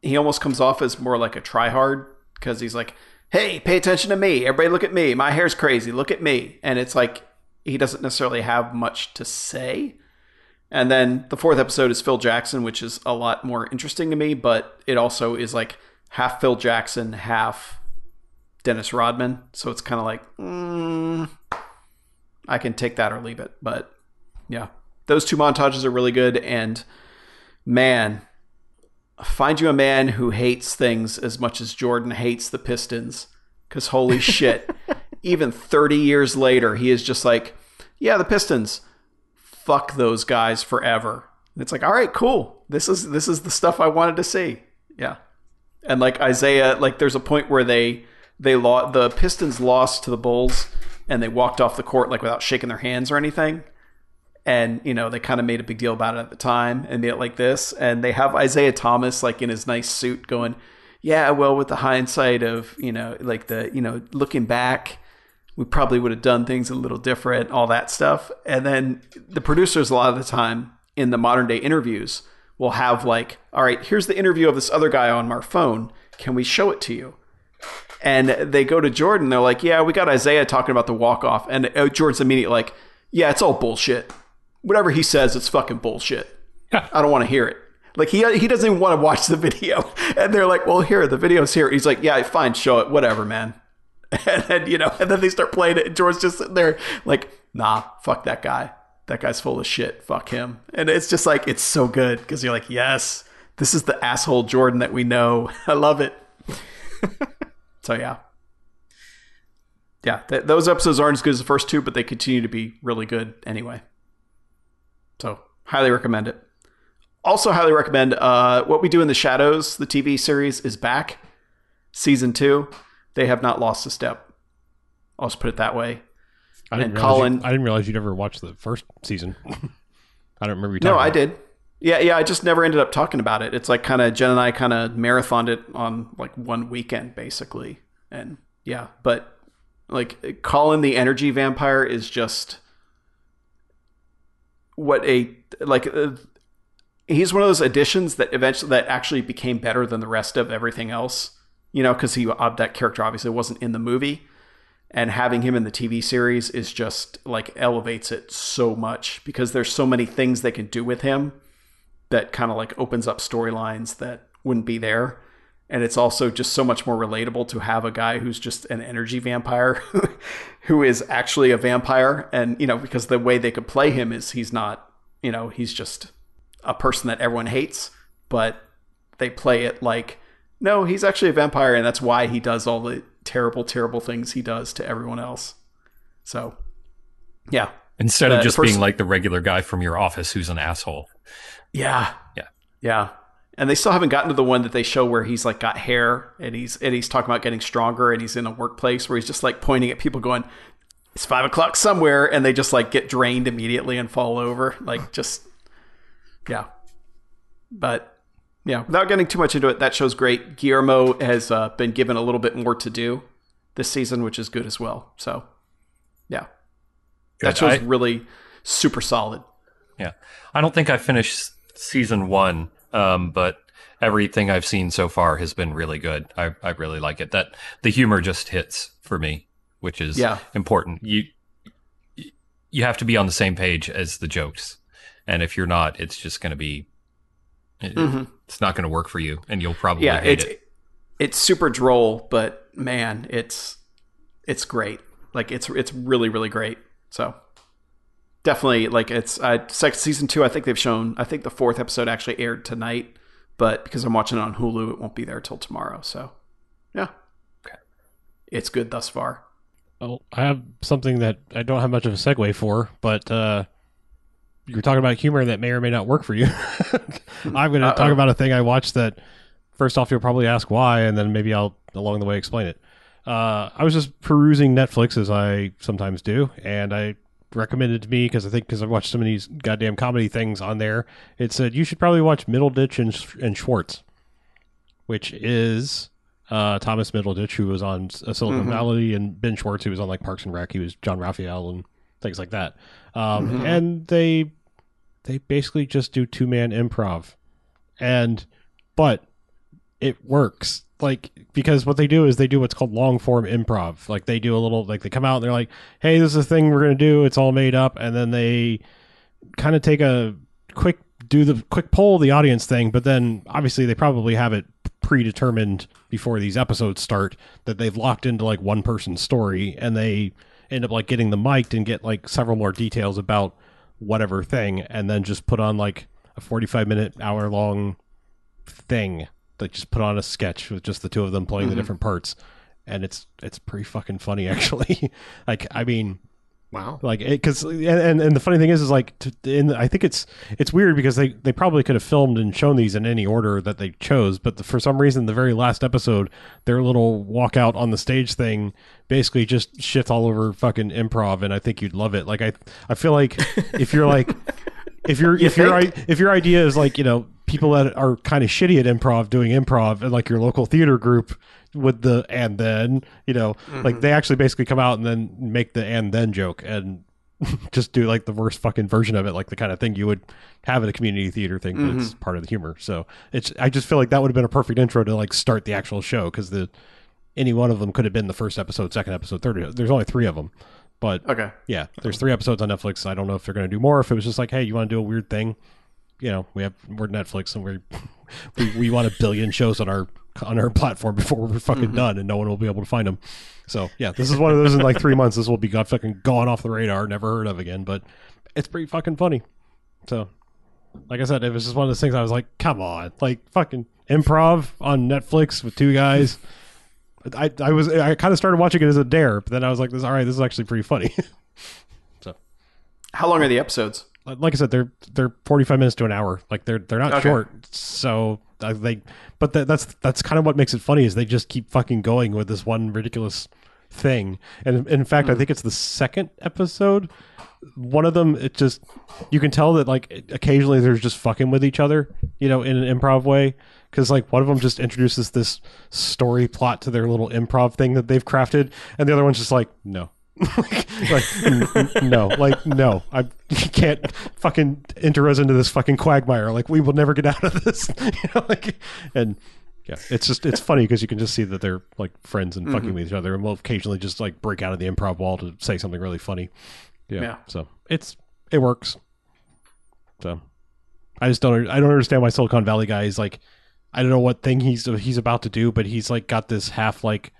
He almost comes off as more like a tryhard because he's like, "Hey, pay attention to me. Everybody, look at me. My hair's crazy. Look at me." And it's like he doesn't necessarily have much to say. And then the fourth episode is Phil Jackson, which is a lot more interesting to me, but it also is like half Phil Jackson, half Dennis Rodman. So it's kind of like, mm, I can take that or leave it. But yeah, those two montages are really good. And man, find you a man who hates things as much as Jordan hates the Pistons. Because holy shit, even 30 years later, he is just like, yeah, the Pistons fuck those guys forever. And it's like, all right, cool. This is this is the stuff I wanted to see. Yeah. And like Isiah, like there's a point where they they lost the Pistons lost to the Bulls and they walked off the court like without shaking their hands or anything. And you know, they kind of made a big deal about it at the time and made it like this. And they have Isiah Thomas like in his nice suit going, Yeah, well, with the hindsight of, you know, like the, you know, looking back, we probably would have done things a little different, all that stuff. And then the producers, a lot of the time in the modern day interviews, will have like, all right, here's the interview of this other guy on our phone. Can we show it to you? And they go to Jordan. They're like, yeah, we got Isiah talking about the walk off. And uh, Jordan's immediately like, yeah, it's all bullshit. Whatever he says, it's fucking bullshit. I don't want to hear it. Like he he doesn't even want to watch the video. And they're like, well, here, the video's here. He's like, yeah, fine, show it, whatever, man. And then, you know, and then they start playing it, and Jordan's just sitting there like, nah, fuck that guy. That guy's full of shit. Fuck him. And it's just like, it's so good because you're like, yes, this is the asshole Jordan that we know. I love it. so, yeah. Yeah, th- those episodes aren't as good as the first two, but they continue to be really good anyway. So, highly recommend it. Also, highly recommend uh, What We Do in the Shadows, the TV series, is back. Season two. They have not lost a step. I'll just put it that way. I didn't And Colin- you, I didn't realize you'd ever watched the first season. I don't remember you. Talking No, I about did. Yeah, yeah. I just never ended up talking about it. It's like kind of Jen and I kind of marathoned it on like one weekend, basically. And yeah, but like Colin the Energy Vampire is just what a like. Uh, he's one of those additions that eventually that actually became better than the rest of everything else. You know, because he uh, that character obviously wasn't in the movie, and having him in the TV series is just like elevates it so much because there's so many things they can do with him that kind of like opens up storylines that wouldn't be there. And it's also just so much more relatable to have a guy who's just an energy vampire who is actually a vampire. And, you know, because the way they could play him is he's not, you know, he's just a person that everyone hates, but they play it like, no, he's actually a vampire. And that's why he does all the terrible, terrible things he does to everyone else. So, yeah. Instead Uh, of just being like the regular guy from your office who's an asshole. Yeah. Yeah. Yeah. And they still haven't gotten to the one that they show where he's like got hair and he's and he's talking about getting stronger and he's in a workplace where he's just like pointing at people going, It's five o'clock somewhere and they just like get drained immediately and fall over. Like just Yeah. But yeah, without getting too much into it, that show's great. Guillermo has uh, been given a little bit more to do this season, which is good as well. So yeah. That Good. show's I- really super solid. Yeah. I don't think I finished season one, um, but everything I've seen so far has been really good. I, I really like it. That the humor just hits for me, which is Yeah. important. You you have to be on the same page as the jokes, and if you're not, it's just going to be it- it's not going to work for you, and you'll probably yeah, hate it's it. it's super droll, but man, it's it's great. Like it's it's really really great. So definitely like it's uh, season two. I think they've shown. I think the fourth episode actually aired tonight, but because I'm watching it on Hulu, it won't be there till tomorrow. So yeah, Okay. it's good thus far. Well, I have something that I don't have much of a segue for, but uh, you're talking about humor that may or may not work for you. I'm going to talk about a thing I watched that, first off, you'll probably ask why, and then maybe I'll along the way explain it. Uh, I was just perusing Netflix as I sometimes do, and I recommended to me because I think because I've watched so many goddamn comedy things on there. It said you should probably watch Middleditch and, and Schwartz, which is uh, Thomas Middleditch, who was on uh, Silicon Valley, and Ben Schwartz, who was on like Parks and Rec. He was Jean-Ralphio and things like that. Um, And they they basically just do two man improv, and but it works like because what they do is they do what's called long form improv. Like they do a little like they come out and they're like, "Hey, this is a thing we're gonna do. It's all made up," and then they kind of take a quick do the quick poll of the audience thing, but then obviously they probably have it predetermined before these episodes start that they've locked into like one person's story and they end up like getting the mic'd and get like several more details about whatever thing and then just put on like a 45 minute hour long thing that just put on a sketch with just the two of them playing the mm-hmm. different parts. And it's it's pretty fucking funny actually. Like i mean Wow. like because and, and the funny thing is is like to, in I think it's it's weird because they they probably could have filmed and shown these in any order that they chose, but the, for some reason the very last episode their little walkout on the stage thing basically just shit all over fucking improv, and I think you'd love it. Like I I feel like if you're like if you're if your i- if your idea is like you know people that are kind of shitty at improv doing improv and like your local theater group with the and then you know like mm-hmm. they actually basically come out and then make the and then joke and just do like the worst fucking version of it like the kind of thing you would have at a community theater thing but it's mm-hmm. part of the humor so it's i just feel like that would have been a perfect intro to like start the actual show because the any one of them could have been the first episode second episode third there's only three of them but Okay. yeah, there's three episodes on Netflix. I don't know if they're going to do more. If it was just like, hey, you want to do a weird thing, you know, we have we're Netflix and we're, we we want a billion shows on our on our platform before we're fucking mm-hmm. done, and no one will be able to find them. So yeah, this is one of those in like three months. This will be got fucking gone off the radar, never heard of again. But it's pretty fucking funny. So, like I said, it was just one of those things. I was like, come on, like fucking improv on Netflix with two guys. I, I was I kind of started watching it as a dare, but then I was like, "This all right. This is actually pretty funny." So, how long are the episodes? like I said, they're they're forty five minutes to an hour. Like they're they're not Okay. short. So uh, they, but that, that's that's kind of what makes it funny is they just keep fucking going with this one ridiculous thing. And in fact, I think it's the second episode. One of them, it just you can tell that like occasionally they're just fucking with each other, you know, in an improv way. Because like one of them just introduces this story plot to their little improv thing that they've crafted, and the other one's just like, no, like n- n- no like no i can't fucking enter us into this fucking quagmire like we will never get out of this you know like and yeah it's just it's funny because you can just see that they're like friends and fucking mm-hmm. with each other and will occasionally just like break out of the improv wall to say something really funny yeah, Yeah. so it's it works so I just don't. I don't understand why Silicon Valley guy is like. I don't know what thing he's he's about to do, but he's like got this half like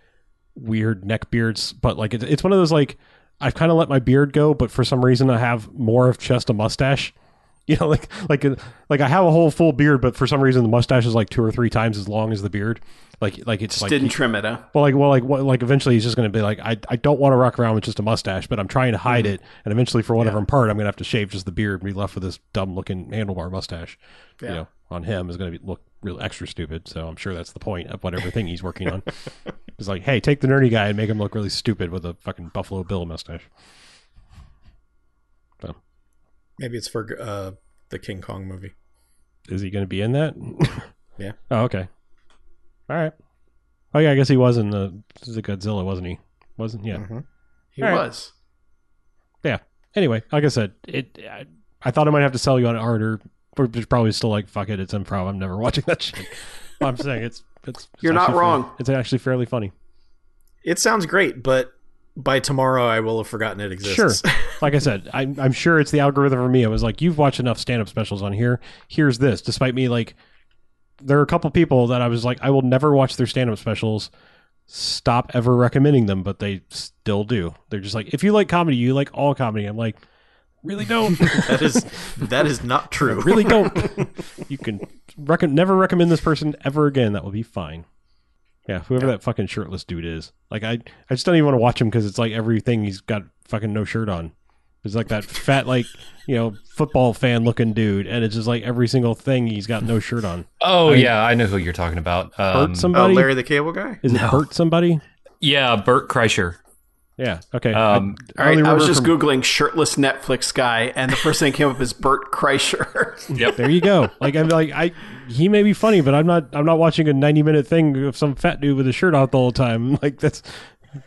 weird neck beards, but like it, it's one of those like I've kind of let my beard go, but for some reason I have more of just a mustache. You know, like like uh, like I have a whole full beard, but for some reason the mustache is like two or three times as long as the beard. Like like it's Just like didn't trim it, huh? well, like, well, like, what, like, eventually he's just going to be like, I, I don't want to rock around with just a mustache, but I'm trying to hide mm-hmm. it, and eventually, for whatever I'm part, I'm going to have to shave just the beard and be left with this dumb looking handlebar mustache. You know, on him is going to be look real extra stupid. So I'm sure that's the point of whatever thing he's working on. It's like, hey, take the nerdy guy and make him look really stupid with a fucking Buffalo Bill mustache. So, Maybe it's for uh, the King Kong movie. is he going to be in that? Yeah. Oh, okay. All right. Oh yeah, I guess he was in the, the Godzilla, wasn't he? Wasn't yeah. Mhm. He All right. was. yeah. Anyway, like I said, it. I, I thought I might have to sell you on it harder, but it's probably still like fuck it. It's improv. I'm never watching that shit. I'm saying it's it's. it's You're not actually fairly- wrong. it's actually fairly funny. It sounds great, but by tomorrow I will have forgotten it exists. Sure. Like I said, I'm I'm sure it's the algorithm for me. I was like, you've watched enough stand up specials on here. Here's this. Despite me like, there are a couple people that I was like, I will never watch their stand up specials. Stop ever recommending them, but they still do. They're just like, if you like comedy, you like all comedy. I'm like, really don't. that is that is not true. really don't. you can rec- never recommend this person ever again. That will be fine. Yeah, whoever that fucking shirtless dude is. Like I, I just don't even want to watch him because it's like everything he's got fucking no shirt on. It's like that fat, like you know, football fan looking dude, and it's just like every single thing he's got no shirt on. Oh I mean- yeah, I know who you're talking about. Um, Bert somebody? Larry the Cable Guy. is it No. Bert somebody? yeah, Bert Kreischer. Yeah. Okay. Um, I, All right, I was just from- googling shirtless Netflix guy, and the first thing that came up is Bert Kreischer. Yep. There you go. Like I'm like I he may be funny, but I'm not I'm not watching a 90 minute thing of some fat dude with a shirt off the whole time. Like that's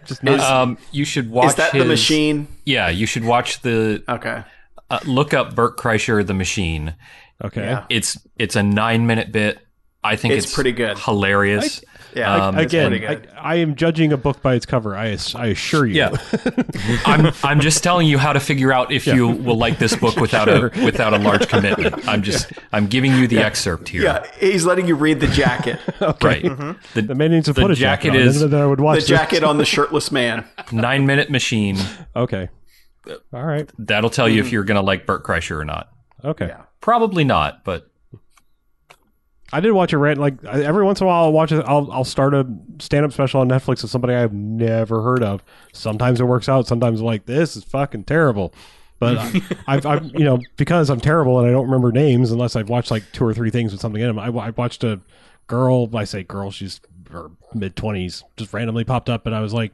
just not um, you should watch. is that his, the machine? Yeah, you should watch the. Okay. Uh, look up Bert Kreischer, the machine. okay. Yeah. It's it's a nine minute bit. I think It's it's, pretty good. hilarious. Yeah. Um, Again, I. I am judging a book by its cover. I I assure you. Yeah. I'm I'm just telling you how to figure out if you will like this book without a without a large commitment. I'm just I'm giving you the excerpt here. yeah, he's letting you read the jacket. Right. Mm-hmm. The The man needs to The put a jacket jacket on. is- and then I would watch the this. jacket on the shirtless man. nine minute machine. Okay. Uh, All right. That'll tell you if mm-hmm. you're gonna like Bert Kreischer or not. Okay. Yeah. Probably not, but I did watch a rant. Like every once in a while, I'll watch it. I'll I'll start a stand up special on Netflix of somebody I've never heard of. Sometimes it works out. Sometimes I'm like this is fucking terrible. But I, uh, I've, I've you know because I'm terrible and I don't remember names unless I've watched like two or three things with something in them. I, I watched a girl. I say girl. She's her mid twenties. Just randomly popped up, and I was like.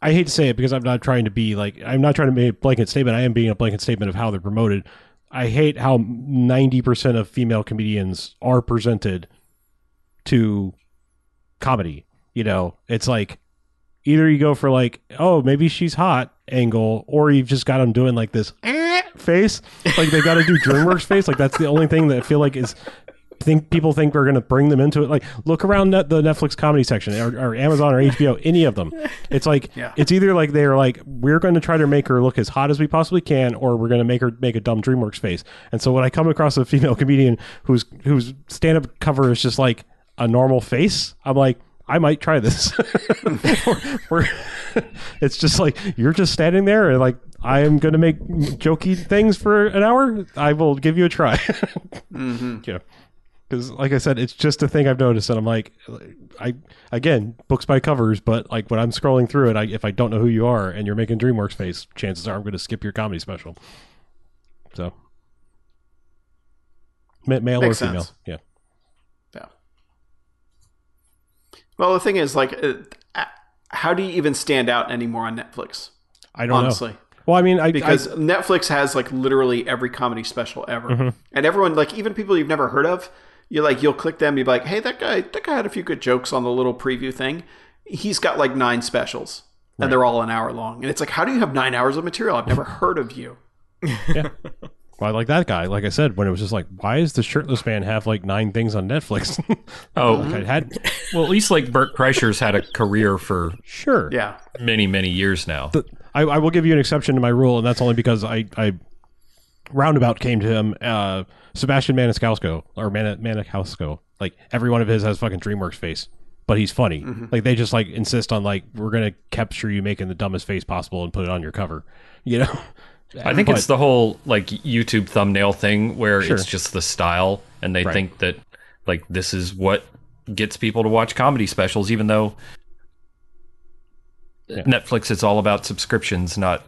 I hate to say it because I'm not trying to be like I'm not trying to make a blanket statement. I am being a blanket statement of how they're promoted. I hate how 90% of female comedians are presented to comedy. You know, it's like either you go for like, oh, maybe she's hot angle, or you've just got them doing like this face. Like they got to do DreamWorks face. Like that's the only thing that I feel like is think people think we're going to bring them into it. Like look around net, the Netflix comedy section or, or Amazon or HBO, any of them. It's like Yeah. it's either like they're like we're going to try to make her look as hot as we possibly can, or we're going to make her make a dumb DreamWorks face. And so when I come across a female comedian whose whose stand up cover is just like a normal face, I'm like. I might try this. We're- we're- it's just like you're just standing there and like I am going to make jokey things for an hour. I will give you a try. Mm-hmm. Yeah, because like I said, it's just a thing I've noticed, and I'm like, I again books by covers, but like when I'm scrolling through it, I, if I don't know who you are and you're making DreamWorks face, chances are I'm going to skip your comedy special. So, Ma- male Makes or female, sense. yeah. Yeah. Well, the thing is, like, uh, how do you even stand out anymore on Netflix? I don't Honestly. know. Well, I mean, I because I, Netflix has like literally every comedy special ever, Mm-hmm. and everyone like even people you've never heard of, you like you'll click them, you'll be like, hey, that guy, that guy had a few good jokes on the little preview thing. He's got like nine specials, and they're all an hour long, and it's like, how do you have nine hours of material? I've never heard of you. well, I like that guy. Like I said, when it was just like, why does the shirtless man have like nine things on Netflix? oh like I had well, at least like Bert Kreischer's had a career for sure, Yeah, many many years now. the, I, I will give you an exception to my rule, and that's only because I, I Roundabout came to him, uh, Sebastian Maniscalco or Man- Maniscalco. Like every one of his has fucking DreamWorks face, but he's funny. Mm-hmm. Like they just like insist on like we're gonna capture you making the dumbest face possible and put it on your cover. You know, I think But- it's the whole like YouTube thumbnail thing where Sure. it's just the style, and they Right. think that like this is what gets people to watch comedy specials, even though Yeah. Netflix it's all about subscriptions, not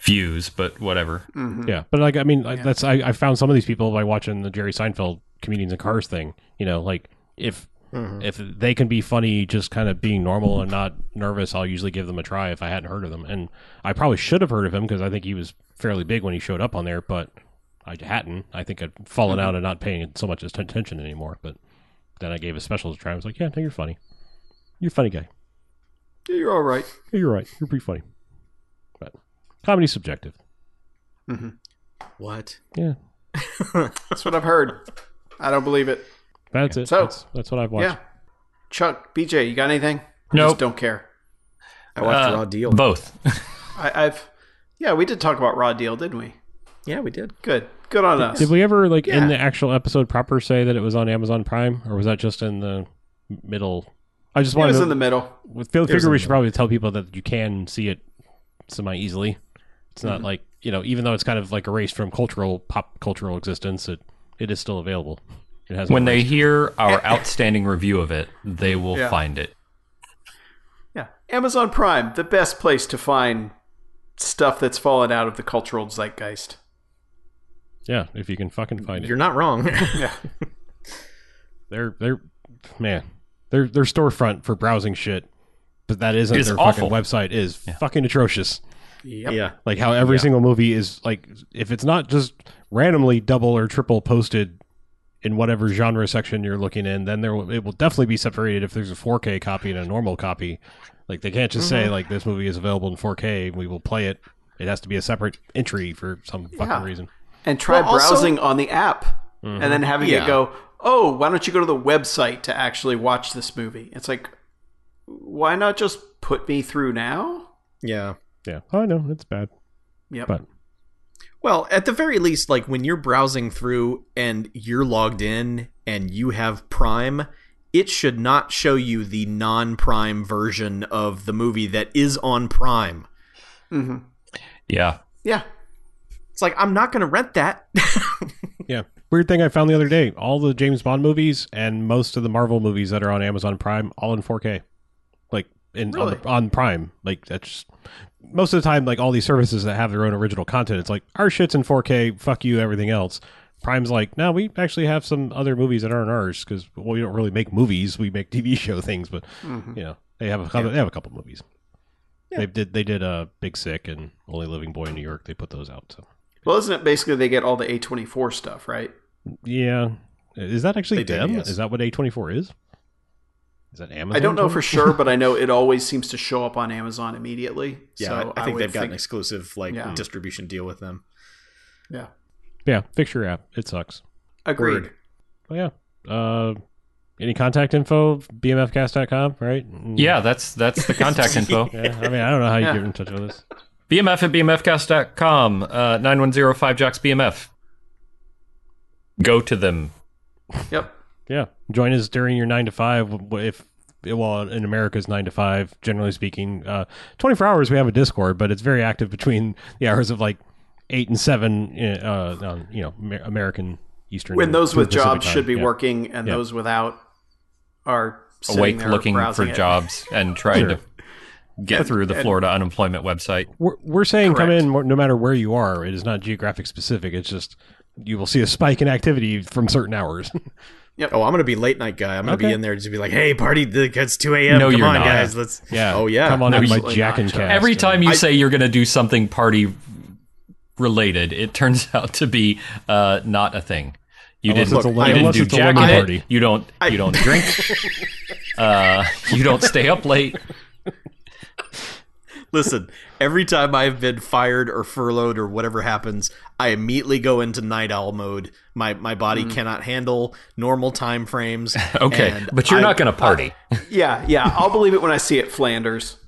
views. But whatever. Mm-hmm. Yeah, but like I mean, like, that's I, I found some of these people by watching the Jerry Seinfeld comedians and cars thing. You know, like if mm-hmm. if they can be funny, just kind of being normal and not nervous, I'll usually give them a try if I hadn't heard of them. And I probably should have heard of him because I think he was fairly big when he showed up on there, but I hadn't. I think I'd fallen mm-hmm. out and not paying so much attention anymore. But then I gave a special a try. I was like, yeah, no, you're funny. You're a funny guy. You're all right. Yeah, you're right. You're pretty funny. But comedy's subjective. What? Yeah, That's what I've heard. I don't believe it. that's it. So- that's, that's what I've watched. Yeah. Chuck, BJ, you got anything? No. Nope. Just don't care. I watched Uh, Raw Deal. Both. I, I've. Yeah, we did talk about Raw Deal, didn't we? yeah, we did. Good. Good on us. Did we ever like Yeah. in the actual episode proper say that it was on Amazon Prime, or was that just in the middle? I just It wanted was to. in the middle. with figure we the should probably tell people that you can see it semi easily. It's Mm-hmm. not like you know, even though it's kind of like erased from cultural pop cultural existence, it it is still available. It has when they hear our outstanding review of it, they will Yeah. find it. Yeah. Amazon Prime, the best place to find stuff that's fallen out of the cultural zeitgeist. yeah, if you can fucking find it, You're not wrong. Yeah, they're they're man, their their storefront for browsing shit, but that isn't It's their awful. fucking website is fucking atrocious. Yep. yeah. Like how every single movie is like if it's not just randomly double or triple posted in whatever genre section you're looking in, then there will, it will definitely be separated if there's a 4K copy and a normal copy. Like they can't just say mm-hmm. like this movie is available in 4K, we will play it. It has to be a separate entry for some fucking Yeah. reason. And try Well, also- browsing on the app and then mm-hmm. having Yeah. it go, oh, why don't you go to the website to actually watch this movie? It's like, why not just put me through now? Yeah. Yeah. Oh, I know it's bad, Yep. but Well, at the very least, like when you're browsing through and you're logged in and you have Prime, it should not show you the non Prime version of the movie that is on Prime. Mhm. Yeah. yeah. It's like, I'm not going to rent that. yeah. Weird thing I found the other day: all the James Bond movies and most of the Marvel movies that are on Amazon Prime, all in 4K, like in on, the, on Prime. Like that's just, most of the time, like all these services that have their own original content, it's like our shit's in 4K. Fuck you, everything else. Prime's like, no, we actually have some other movies that aren't ours because well, we don't really make movies. We make TV show things, but you know they have a couple, they have a couple movies. They did they did uh, Big Sick and Only Living Boy in New York. They put those out. So Well, isn't it basically they get all the A24 stuff, right? yeah, is that actually They them? yes. Is that what A24 is? Is that Amazon? I don't know for sure, but I know it always seems to show up on Amazon immediately. yeah, so I, I think would they've got an exclusive like Yeah. distribution deal with them. Yeah. Yeah, fix your app. It sucks. Agreed. Word. Oh yeah. Uh, any contact info? BMFcast.com, right? Mm, Yeah, that's that's the contact info. Yeah. I mean, I don't know how you Yeah. get in touch with us. BMF at BMFcast.com, uh, 9105 Jocks BMF. Go to them. Yep. Yeah, join us during your nine to five. If well, in America's nine to five, generally speaking, uh, twenty four hours we have a Discord, but it's very active between the hours of like eight and seven. Uh, on you know American Eastern. When those with Pacific jobs time. should be Yeah. working and Yeah. those without are Awake there looking for it. jobs and trying to get through the and- Florida unemployment website. We're, we're saying come in no matter where you are. It is not geographic specific. It's just you will see a spike in activity from certain hours. Oh, I'm gonna be late night guy. I'm gonna Okay. be in there to be like, "Hey, party! It's 2 a.m. No, Come you're on, not. guys. Let's." yeah. Oh yeah. Come on No, in my Jack and Chuck. Cast. Every time you say you're going to do something party related, it turns out to be uh, not a thing. You Unless didn't, it's a you didn't do it's a jacket lemon it, party. You don't. You don't drink. uh, you don't stay up late. Listen, every time I've been fired or furloughed or whatever happens, I immediately go into night owl mode. My my body cannot handle normal time frames. Okay, but you're I- not going to party. Yeah, yeah. I'll believe it when I see it, Flanders.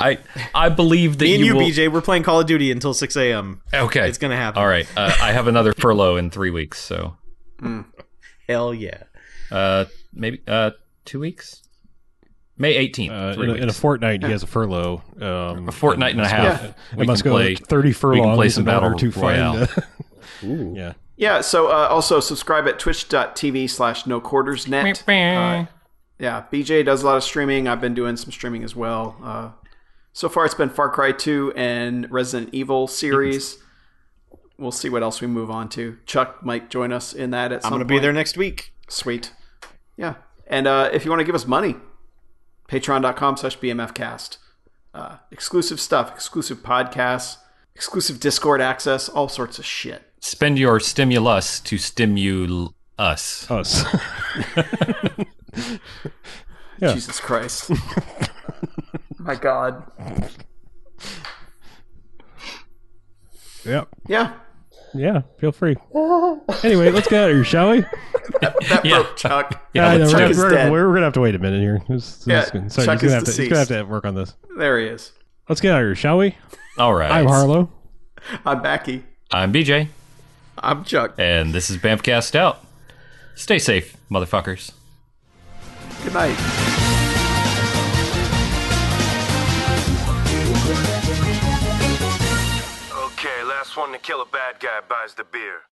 I I believe that Me and you, will, BJ, we're playing Call of Duty until 6 a.m. Okay, It's gonna happen. All right, uh, I have another furlough in three weeks, so Hell yeah. uh, maybe uh, two weeks. May eighteenth. Uh, in, a, in a fortnight, he has a furlough. Um, A fortnight and a half. It We must can go play. 30 furlongs play some in order Battle to find. Royale. Uh, yeah. Yeah, so uh, also subscribe at twitch.tv slash no quarters net. Uh, yeah, BJ does a lot of streaming. I've been doing some streaming as well. Uh, so far, it's been Far Cry 2 and Resident Evil series. We'll see what else we move on to. Chuck might join us in that at I'm some going to be there next week. Sweet. Yeah. And uh, if you want to give us money, patreon.com slash bmfcast. Uh, exclusive stuff, exclusive podcasts, exclusive Discord access, all sorts of shit. Spend your stimulus to stimul us. Us. Yeah. Jesus Christ. My God. Yep. Yeah. Yeah. Feel free. Anyway, let's get out of here, shall we? That Yeah. broke Chuck. Yeah, I know, let's we're, do gonna, we're, dead. we're gonna have to wait a minute here. This- this Yeah, is gonna- sorry, Chuck he's gonna, is have to, he's gonna have deceased. to work on this. There he is. Let's get out of here, shall we? All right. I'm Harlow. I'm Backy. I'm BJ, I'm Chuck. and this is Bamfcast out. Stay safe, motherfuckers. Good night. Last one to kill a bad guy buys the beer.